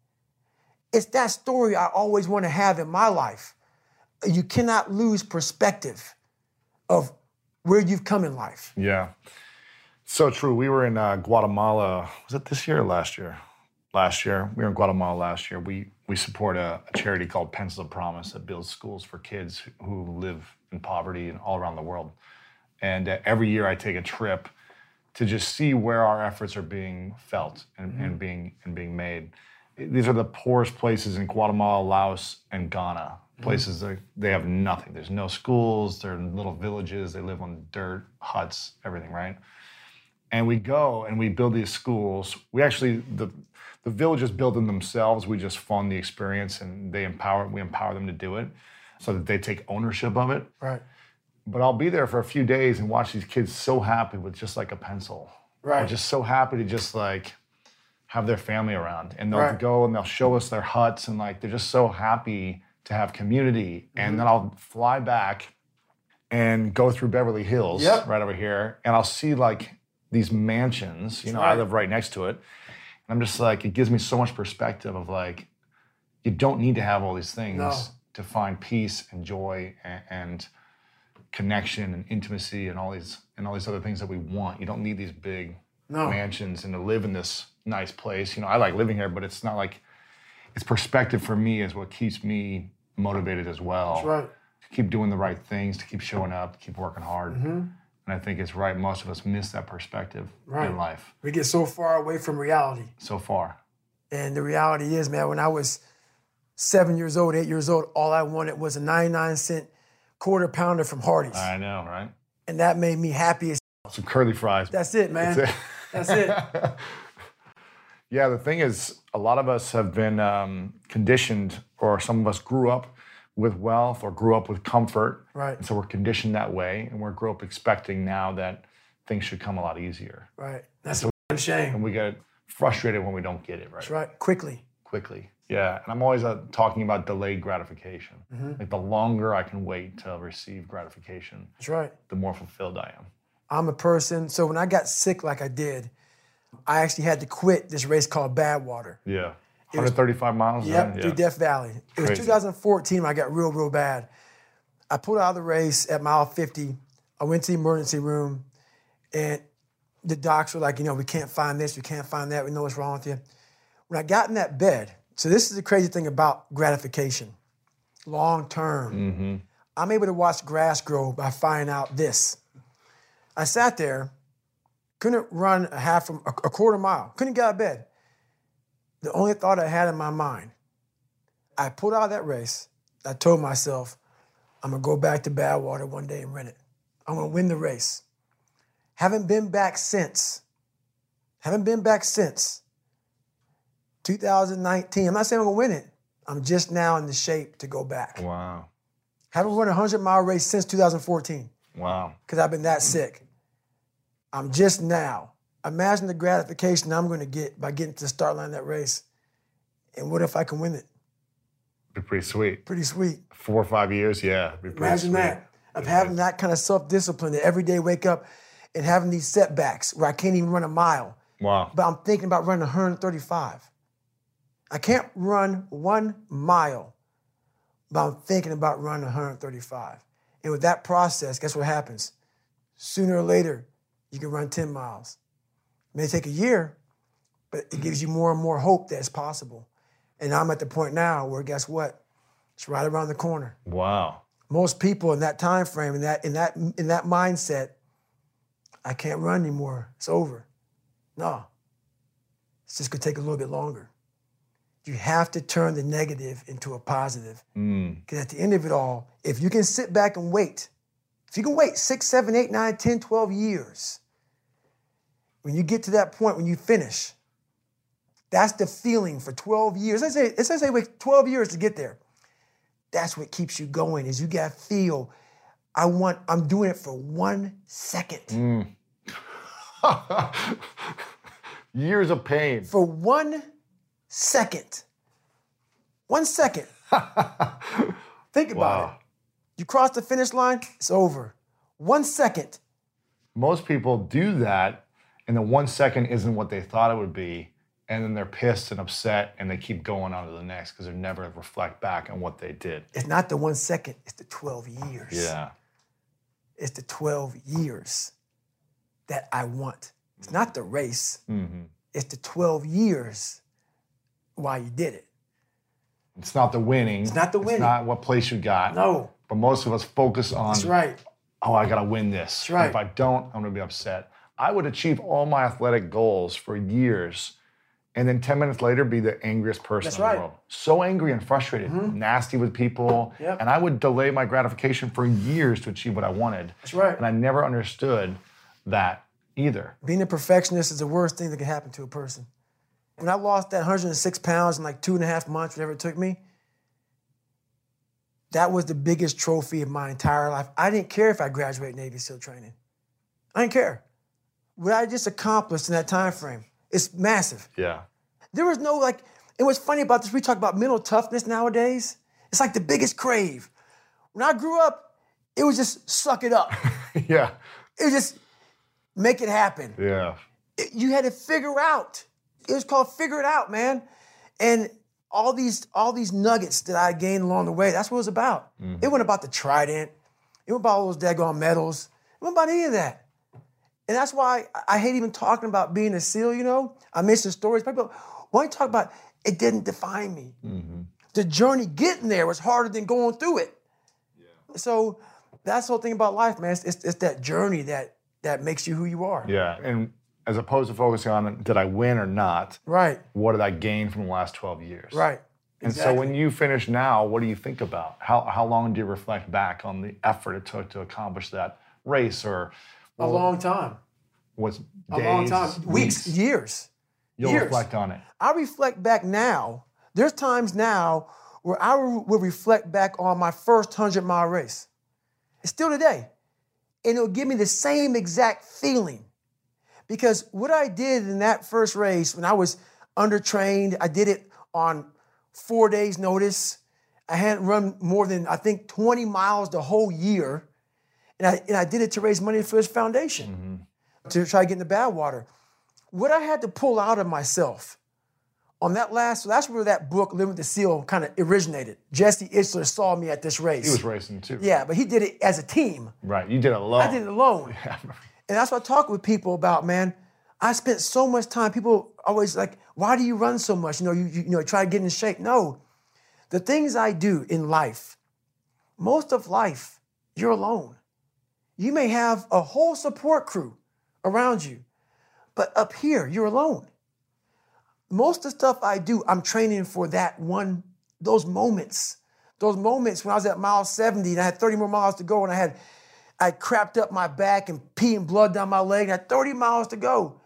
Speaker 2: It's that story I always want to have in my life. You cannot lose perspective of where you've come in life.
Speaker 3: Yeah. So true. We were in uh, Guatemala. Was it this year or last year? Last year. We were in Guatemala last year. We we support a, a charity called Pencils of Promise that builds schools for kids who live in poverty and all around the world. And uh, every year I take a trip to just see where our efforts are being felt and, and being and being made. These are the poorest places in Guatemala, Laos, and Ghana. Places that they have nothing. There's no schools. They're in little villages. They live on dirt, huts, everything, right? And we go and we build these schools. We actually the the villages build them themselves. We just fund the experience and they empower we empower them to do it so that they take ownership of it
Speaker 2: Right.
Speaker 3: But I'll be there for a few days and watch these kids so happy with just like a pencil.
Speaker 2: Right.
Speaker 3: They're just so happy to just like have their family around. And they'll
Speaker 2: Right.
Speaker 3: go and they'll show us their huts and like they're just so happy to have community.
Speaker 2: Mm-hmm.
Speaker 3: And then I'll fly back and go through Beverly Hills
Speaker 2: Yep.
Speaker 3: right over here and I'll see like these mansions. You know, I live right next to it. And I'm just like, it gives me so much perspective of like, you don't need to have all these things
Speaker 2: No.
Speaker 3: to find peace and joy and, and connection and intimacy and all these and all these other things that we want. You don't need these big
Speaker 2: No.
Speaker 3: mansions and to live in this nice place. You know, I like living here, but it's not like it's perspective for me is what keeps me motivated as well.
Speaker 2: That's right.
Speaker 3: To keep doing the right things, to keep showing up, keep working hard.
Speaker 2: Mm-hmm.
Speaker 3: And I think it's right. Most of us miss that perspective
Speaker 2: Right.
Speaker 3: in life
Speaker 2: We get so far away from reality.
Speaker 3: so far.
Speaker 2: And the reality is, man, when I was seven years old, eight years old, all I wanted was a 99 cent quarter pounder from Hardee's.
Speaker 3: I know, right?
Speaker 2: And that made me happy as
Speaker 3: Some curly fries.
Speaker 2: That's it, man.
Speaker 3: That's it.
Speaker 2: That's it.
Speaker 3: Yeah, the thing is, a lot of us have been um, conditioned, or some of us grew up with wealth or grew up with comfort.
Speaker 2: Right.
Speaker 3: And so we're conditioned that way, and we're grew up expecting now that things should come a lot easier.
Speaker 2: Right. That's a f***ing shame.
Speaker 3: And we get frustrated when we don't get it right
Speaker 2: That's right. Quickly.
Speaker 3: quickly. Yeah, and I'm always uh, talking about delayed gratification.
Speaker 2: Mm-hmm.
Speaker 3: Like the longer I can wait to receive gratification,
Speaker 2: That's right.
Speaker 3: the more fulfilled I am.
Speaker 2: I'm a person. So when I got sick like I did, I actually had to quit this race called Badwater.
Speaker 3: Yeah. 135 miles.
Speaker 2: Yep,
Speaker 3: right?
Speaker 2: through
Speaker 3: Yeah.
Speaker 2: Death Valley. It was 2014 when I got real, real bad. I pulled out of the race at mile 50. I went to the emergency room, and the docs were like, you know, we can't find this, we can't find that, we know what's wrong with you. When I got in that bed, so this is the crazy thing about gratification, long term.
Speaker 3: Mm-hmm.
Speaker 2: I'm able to watch grass grow by finding out this. I sat there, couldn't run a half a, a quarter mile, couldn't get out of bed. The only thought I had in my mind, I pulled out of that race. I told myself, I'm gonna go back to Badwater one day and run it. I'm gonna win the race. Haven't been back since. Haven't been back since 2019. I'm not saying I'm gonna win it. I'm just now in the shape to go back.
Speaker 3: Wow.
Speaker 2: Haven't run a 100 mile race since 2014
Speaker 3: Wow.
Speaker 2: because I've been that sick. I'm just now. Imagine the gratification I'm going to get by getting to the start line of that race. And what if I can win it?
Speaker 3: Be pretty sweet.
Speaker 2: Pretty sweet.
Speaker 3: Four or five years, yeah.
Speaker 2: Imagine
Speaker 3: sweet.
Speaker 2: that. Of having that kind of self discipline to every day wake up and having these setbacks where I can't even run a mile,
Speaker 3: Wow.
Speaker 2: but I'm thinking about running 135. I can't run one mile, but I'm thinking about running 135. And with that process, guess what happens? Sooner or later, you can run 10 miles. It may take a year, but it gives you more and more hope that it's possible. And I'm at the point now where guess what? It's right around the corner.
Speaker 3: Wow.
Speaker 2: Most people in that time frame, in that in that in that mindset, I can't run anymore. It's over. No. It's just gonna take a little bit longer. You have to turn the negative into a positive.
Speaker 3: Mm.
Speaker 2: Because at the end of it all, if you can sit back and wait, if you can wait six, seven, eight, nine, 10, 12 years, when you get to that point, when you finish, that's the feeling for 12 years. Let's say, let's say wait 12 years to get there. That's what keeps you going, is you gotta feel, I want, I'm doing it for one second.
Speaker 3: Years of pain.
Speaker 2: For one second. One second. Think about
Speaker 3: Wow.
Speaker 2: it. You cross the finish line, it's over. One second.
Speaker 3: Most people do that, and the one second isn't what they thought it would be, and then they're pissed and upset, and they keep going on to the next because they never reflect back on what they did.
Speaker 2: It's not the one second, it's the 12 years.
Speaker 3: Yeah.
Speaker 2: It's the 12 years that I want. It's not the race,
Speaker 3: Mm-hmm.
Speaker 2: it's the 12 years while you did it.
Speaker 3: It's not the winning. It's
Speaker 2: not the winning.
Speaker 3: It's not what place you got.
Speaker 2: No,
Speaker 3: But most of us focus on,
Speaker 2: that's right.
Speaker 3: oh, I got to win this.
Speaker 2: That's right.
Speaker 3: If I don't, I'm going to be upset. I would achieve all my athletic goals for years and then 10 minutes later be the angriest person
Speaker 2: That's
Speaker 3: in
Speaker 2: right. Mm-hmm.
Speaker 3: the world. So angry and frustrated, nasty with people.
Speaker 2: Yep.
Speaker 3: And I would delay my gratification for years to achieve what I wanted.
Speaker 2: That's right.
Speaker 3: And I never understood that either.
Speaker 2: Being a perfectionist is the worst thing that can happen to a person. When I lost that 106 pounds in like two and a half months, whatever it took me, that was the biggest trophy of my entire life. I didn't care if I graduated Navy SEAL training. I didn't care. What I just accomplished in that time frame, it's massive.
Speaker 3: Yeah.
Speaker 2: There was no like, and what's funny about this, we talk about mental toughness nowadays. It's like the biggest crave. When I grew up, it was just suck it up.
Speaker 3: yeah.
Speaker 2: it was just make it happen.
Speaker 3: Yeah.
Speaker 2: It- you had to figure out. It was called figure it out, man. And all these all these nuggets that I gained along the way, that's what it was about. It mm-hmm. wasn't about the trident. It wasn't about all those daggone medals. It wasn't about any of that. And that's why I- I hate even talking about being a SEAL, you know? I mention stories. People, why you talk about it didn't define me. Mm-hmm. The journey getting there was harder than going through it. Yeah. So that's the whole thing about life, man. It's, it's, it's that journey that that makes you who you are.
Speaker 3: Yeah. And as opposed to focusing on did I win or not,
Speaker 2: Right,
Speaker 3: what did I gain from the last 12 years?
Speaker 2: right.
Speaker 3: And so when you finish now, what do you think about? How, how long do you reflect back on the effort it took to accomplish that race or
Speaker 2: a long time.
Speaker 3: was
Speaker 2: A long time. Weeks, years.
Speaker 3: You'll
Speaker 2: years.
Speaker 3: reflect on it.
Speaker 2: I reflect back now. There's times now where I will reflect back on my first 100 mile race. It's still today. And it'll give me the same exact feeling. Because what I did in that first race, when I was undertrained, I did it on four days' notice. I hadn't run more than, I think, 20 miles the whole year. And I, and I did it to raise money for his foundation mm-hmm. to try to get in the Badwater. What I had to pull out of myself on that last, so that's where that book, Living with the Seal, kind of originated. Jesse Itzler saw me at this race.
Speaker 3: He was racing too.
Speaker 2: Yeah, but he did it as a team.
Speaker 3: Right. You did it alone.
Speaker 2: I did it alone. And that's what I talk with people about, man. I spent so much time. People always like, why do you run so much? You know, you, you, you know, try to get in shape. No, the things I do in life, most of life, you're alone. You may have a whole support crew around you, but up here, you're alone. Most of the stuff I do, I'm training for that one, those moments. Those moments when I was at mile 70 and I had 30 more miles to go and I had I crapped up my back and pee and blood down my leg and I had 30 miles to go.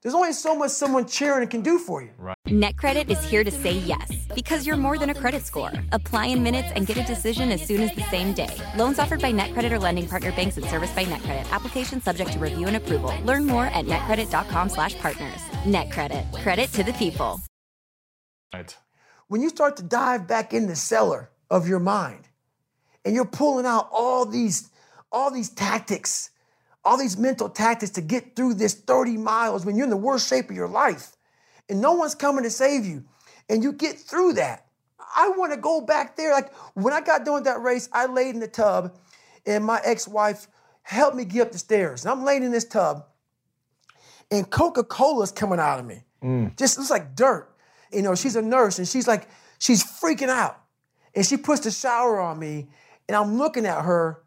Speaker 2: There's only so much someone cheering can do for you. Right.
Speaker 7: NetCredit is here to say yes because you're more than a credit score. Apply in minutes and get a decision as soon as the same day. Loans offered by NetCredit or lending partner banks and serviced by NetCredit. Application subject to review and approval. Learn more at netcredit.com/partners. NetCredit. Credit to the people.
Speaker 3: Right.
Speaker 2: When you start to dive back in the cellar of your mind and you're pulling out all these all these tactics, all these mental tactics to get through this 30 miles when you're in the worst shape of your life and no one's coming to save you and you get through that. I want to go back there. Like when I got done with that race, I laid in the tub and my ex-wife helped me get up the stairs. And I'm laying in this tub and Coca-Cola's coming out of me. Mm. Just looks like dirt. You know, she's a nurse and she's like, she's freaking out. And she puts the shower on me and I'm looking at her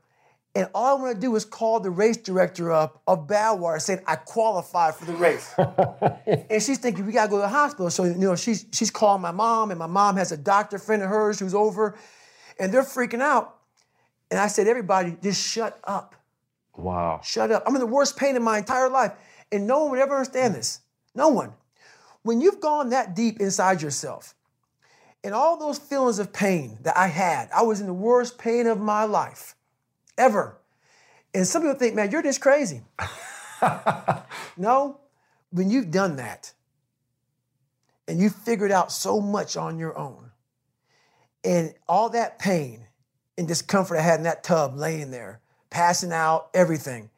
Speaker 2: and all I want to do is call the race director up of Badwater saying I qualified for the race. and she's thinking we gotta go to the hospital. So you know she's she's calling my mom, and my mom has a doctor friend of hers who's over, and they're freaking out. And I said, everybody, just shut up.
Speaker 3: Wow.
Speaker 2: Shut up. I'm in the worst pain in my entire life. And no one would ever understand this. No one. When you've gone that deep inside yourself, and all those feelings of pain that I had, I was in the worst pain of my life ever. And some people think, man, you're just crazy. no, when you've done that and you figured out so much on your own, and all that pain and discomfort I had in that tub laying there, passing out, everything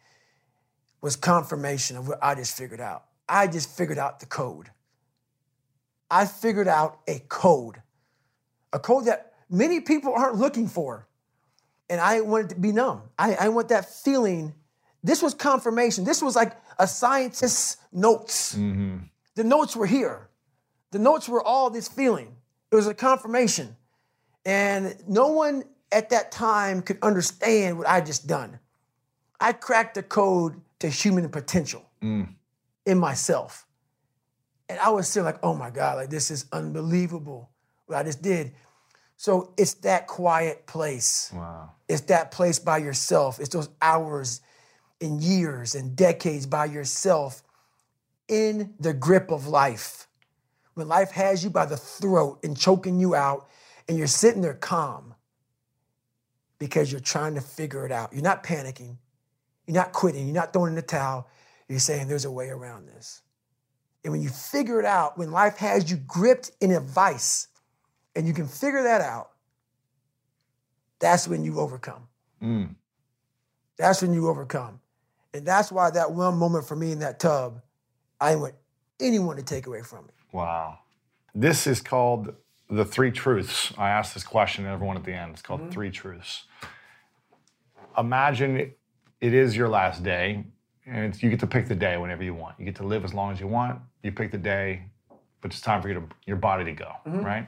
Speaker 2: was confirmation of what I just figured out. I just figured out the code. I figured out a code, a code that many people aren't looking for. And I wanted to be numb. I, I want that feeling. This was confirmation. This was like a scientist's notes. Mm-hmm. The notes were here. The notes were all this feeling. It was a confirmation. And no one at that time could understand what I just done. I cracked the code to human potential mm. in myself. And I was still like, oh my God, like this is unbelievable what I just did. So it's that quiet place.
Speaker 3: Wow.
Speaker 2: It's that place by yourself. It's those hours and years and decades by yourself in the grip of life. When life has you by the throat and choking you out, and you're sitting there calm because you're trying to figure it out. You're not panicking. You're not quitting. You're not throwing in the towel. You're saying there's a way around this. And when you figure it out, when life has you gripped in a vice, and you can figure that out, that's when you overcome. That's when you overcome. And that's why that one moment for me in that tub, I didn't want anyone to take away from me.
Speaker 3: Wow. This is called the three truths. I ask this question to everyone at the end. It's called
Speaker 2: Mm-hmm.
Speaker 3: three truths. Imagine it is your last day, and it's, you get to pick the day whenever you want. You get to live as long as you want. You pick the day, but it's time for you to, your body to go.
Speaker 2: Mm-hmm.
Speaker 3: Right?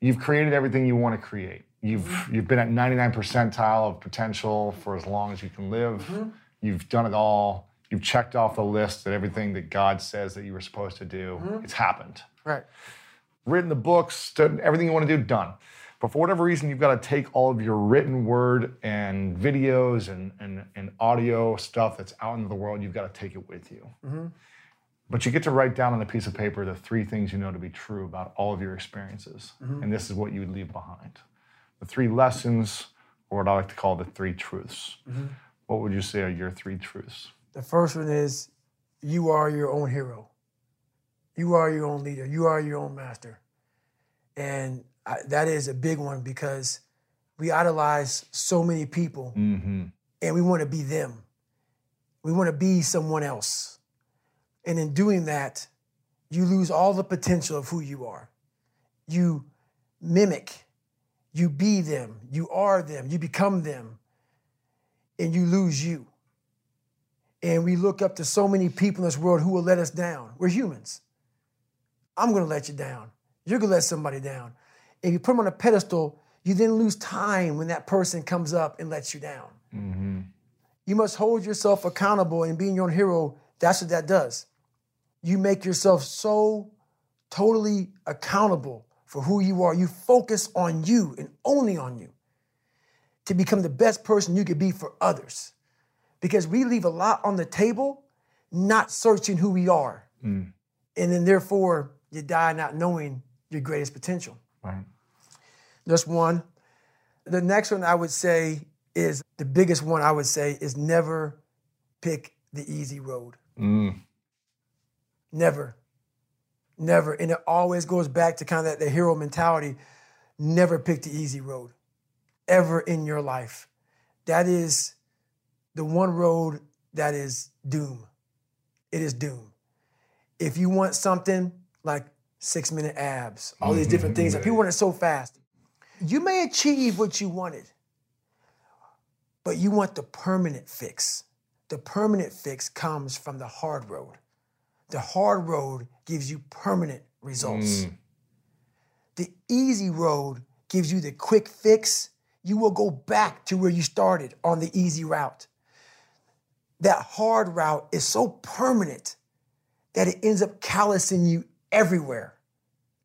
Speaker 3: You've created everything you want to create. You've
Speaker 2: Mm-hmm.
Speaker 3: you've been at 99 percentile of potential for as long as you can live.
Speaker 2: Mm-hmm.
Speaker 3: You've done it all. You've checked off the list that everything that God says that you were supposed to do.
Speaker 2: Mm-hmm.
Speaker 3: It's happened
Speaker 2: Right.
Speaker 3: written the books, done everything you want to do, done. But for whatever reason, you've got to take all of your written word and videos and, and, and audio stuff that's out into the world, you've got to take it with you. But you get to write down on a piece of paper the three things you know to be true about all of your experiences. And this is what you would leave behind. The three lessons, or what I like to call the three truths. What would you say are your three truths?
Speaker 2: The first one is you are your own hero. You are your own leader. You are your own master. And I, that is a big one because we idolize so many people
Speaker 3: Mm-hmm.
Speaker 2: and we want to be them. We want to be someone else. And in doing that, you lose all the potential of who you are. You mimic, you be them, you are them, you become them, and you lose you. And we look up to so many people in this world who will let us down. We're humans. I'm gonna let you down. You're gonna let somebody down. If you put them on a pedestal, you then lose time when that person comes up and lets you down. Mm-hmm. You must hold yourself accountable and being your own hero. That's what that does. You make yourself so totally accountable for who you are. You focus on you and only on you to become the best person you could be for others. Because we leave a lot on the table, not searching who we are. And then therefore, you die not knowing your greatest potential.
Speaker 3: Right.
Speaker 2: That's one. The next one I would say is the biggest one I would say is never pick the easy road.
Speaker 3: Mm.
Speaker 2: Never. Never. And it always goes back to kind of that the hero mentality. Never pick the easy road. Ever in your life. That is the one road that is doom. It is doom. If you want something like six minute abs, all these different things, and people want it so fast, you may achieve what you wanted, but you want the permanent fix. The permanent fix comes from the hard road. The hard road gives you permanent results. Mm. The easy road gives you the quick fix. You will go back to where you started on the easy route. That hard route is so permanent that it ends up callousing you everywhere.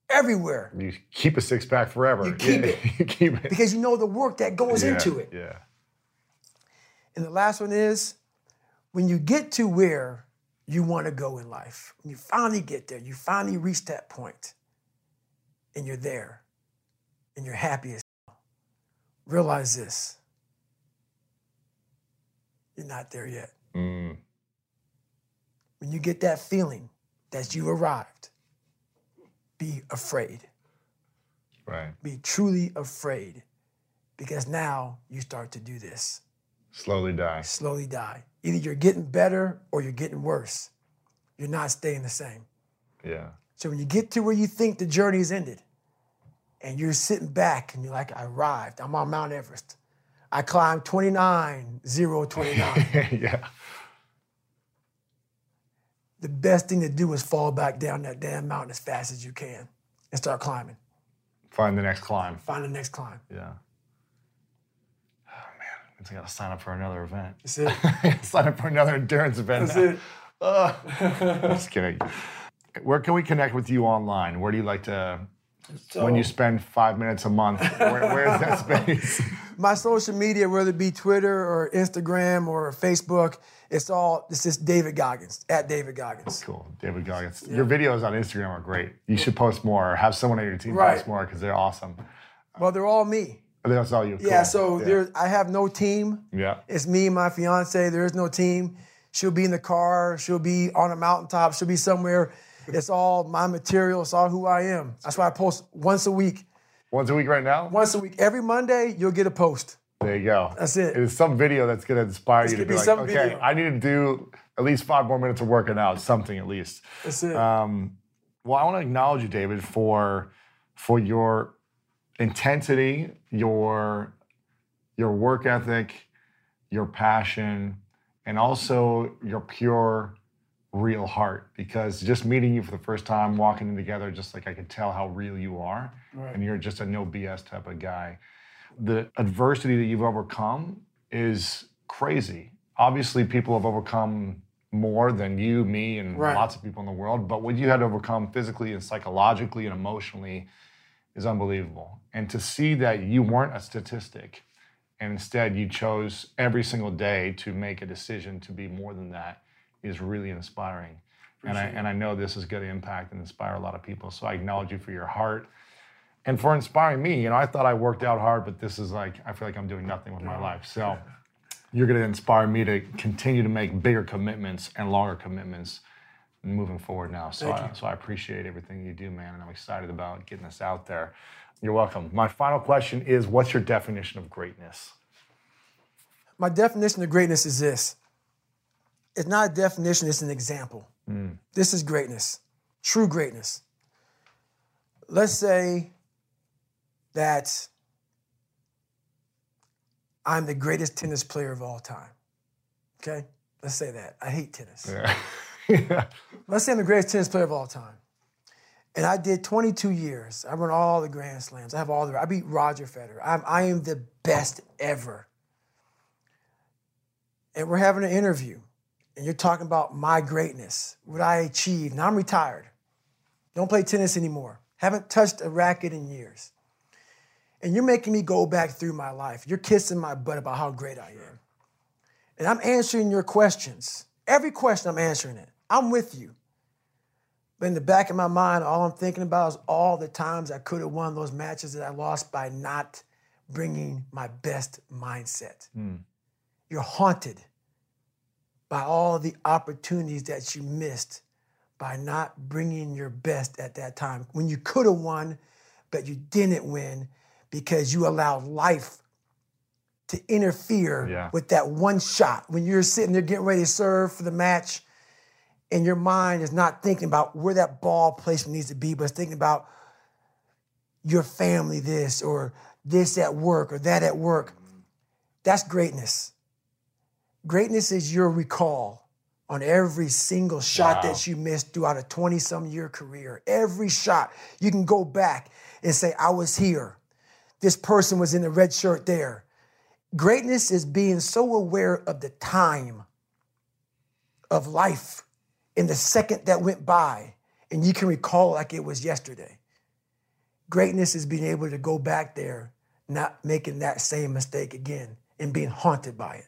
Speaker 2: Everywhere.
Speaker 3: You keep a six pack forever.
Speaker 2: You keep
Speaker 3: Yeah,
Speaker 2: it.
Speaker 3: you keep it.
Speaker 2: Because you know the work that goes
Speaker 3: Yeah,
Speaker 2: into it.
Speaker 3: Yeah.
Speaker 2: And the last one is when you get to where you want to go in life, when you finally get there, you finally reach that point, and you're there, and you're happy as hell, realize this you're not there yet.
Speaker 3: Mm.
Speaker 2: When you get that feeling that you arrived, be afraid.
Speaker 3: Right.
Speaker 2: Be truly afraid because now you start to do this.
Speaker 3: Slowly die.
Speaker 2: slowly die. Either you're getting better or you're getting worse. You're not staying the same.
Speaker 3: Yeah.
Speaker 2: So when you get to where you think the journey is ended, and you're sitting back and you're like, I arrived, I'm on Mount Everest. I climbed 29, 029.
Speaker 3: yeah.
Speaker 2: the best thing to do is fall back down that damn mountain as fast as you can and start climbing.
Speaker 3: Find the next climb.
Speaker 2: Find the next climb.
Speaker 3: Yeah. Means I gotta sign up for another event.
Speaker 2: That's it.
Speaker 3: sign up for another endurance event.
Speaker 2: That's
Speaker 3: now.
Speaker 2: it.
Speaker 3: Ugh. Just kidding. Where can we connect with you online? Where do you like to when you spend five minutes a month? Where, where's that space?
Speaker 2: My social media, whether it be Twitter or Instagram or Facebook, it's all, it's just David Goggins, at David Goggins.
Speaker 3: Cool, David Goggins. Your videos on Instagram are great. You should post more. Or have someone on your team
Speaker 2: Right.
Speaker 3: post more because they're awesome.
Speaker 2: Well, they're all me.
Speaker 3: That's all you.
Speaker 2: Yeah,
Speaker 3: Cool.
Speaker 2: so there, I have no team.
Speaker 3: Yeah.
Speaker 2: It's me and my fiance. There is no team. She'll be in the car. She'll be on a mountaintop. She'll be somewhere. It's all my material. It's all who I am. That's why I post once a week.
Speaker 3: Once a week right now.
Speaker 2: Once a week. Every Monday, you'll get a post.
Speaker 3: There you go.
Speaker 2: That's it.
Speaker 3: It's some video that's gonna inspire you to be
Speaker 2: be
Speaker 3: like, okay,
Speaker 2: video.
Speaker 3: I need to do at least five more minutes of working out, something at least.
Speaker 2: That's it.
Speaker 3: Um, well, I want to acknowledge you, David, for for your intensity, your your work ethic, your passion, and also your pure real heart. Because just meeting you for the first time walking in together just like i could tell how real you are. Right. and you're just a no bs type of guy. The adversity that you've overcome is crazy. Obviously people have overcome more than you me and right. lots of people in the world. But what you had to overcome physically and psychologically and emotionally is unbelievable and to see that you weren't a statistic and instead you chose every single day to make a decision to be more than that is really inspiring. and I, and I know this is going to impact and inspire a lot of people. So I acknowledge you for your heart and for inspiring me. You know, I thought I worked out hard, but this is like, I feel like I'm doing nothing with my life. So you're going to inspire me to continue to make bigger commitments and longer commitments moving forward now. So I, so I appreciate everything you do, man. And I'm excited about getting this out there. You're welcome. My final question is what's your definition of greatness?
Speaker 2: My definition of greatness is this it's not a definition, it's an example. Mm. This is greatness, true greatness. Let's say that I'm the greatest tennis player of all time. Okay? Let's say that. I hate tennis. Yeah. Let's say I'm the greatest tennis player of all time. And I did 22 years. I run all the Grand Slams. I have all the. I beat Roger Federer. I'm, I am the best ever. And we're having an interview and you're talking about my greatness, what I achieved. Now I'm retired. Don't play tennis anymore. Haven't touched a racket in years. And you're making me go back through my life. You're kissing my butt about how great I am. And I'm answering your questions. Every question, I'm answering it. I'm with you. But in the back of my mind, all I'm thinking about is all the times I could have won those matches that I lost by not bringing my best mindset. Mm. You're haunted by all the opportunities that you missed by not bringing your best at that time when you could have won, but you didn't win because you allowed life to interfere yeah. with that one shot. When you're sitting there getting ready to serve for the match, and your mind is not thinking about where that ball placement needs to be, but it's thinking about your family, this or this at work or that at work. That's greatness. Greatness is your recall on every single shot wow. that you missed throughout a 20 some year career. Every shot, you can go back and say, I was here. This person was in the red shirt there. Greatness is being so aware of the time of life in the second that went by, and you can recall like it was yesterday. Greatness is being able to go back there, not making that same mistake again, and being haunted by it.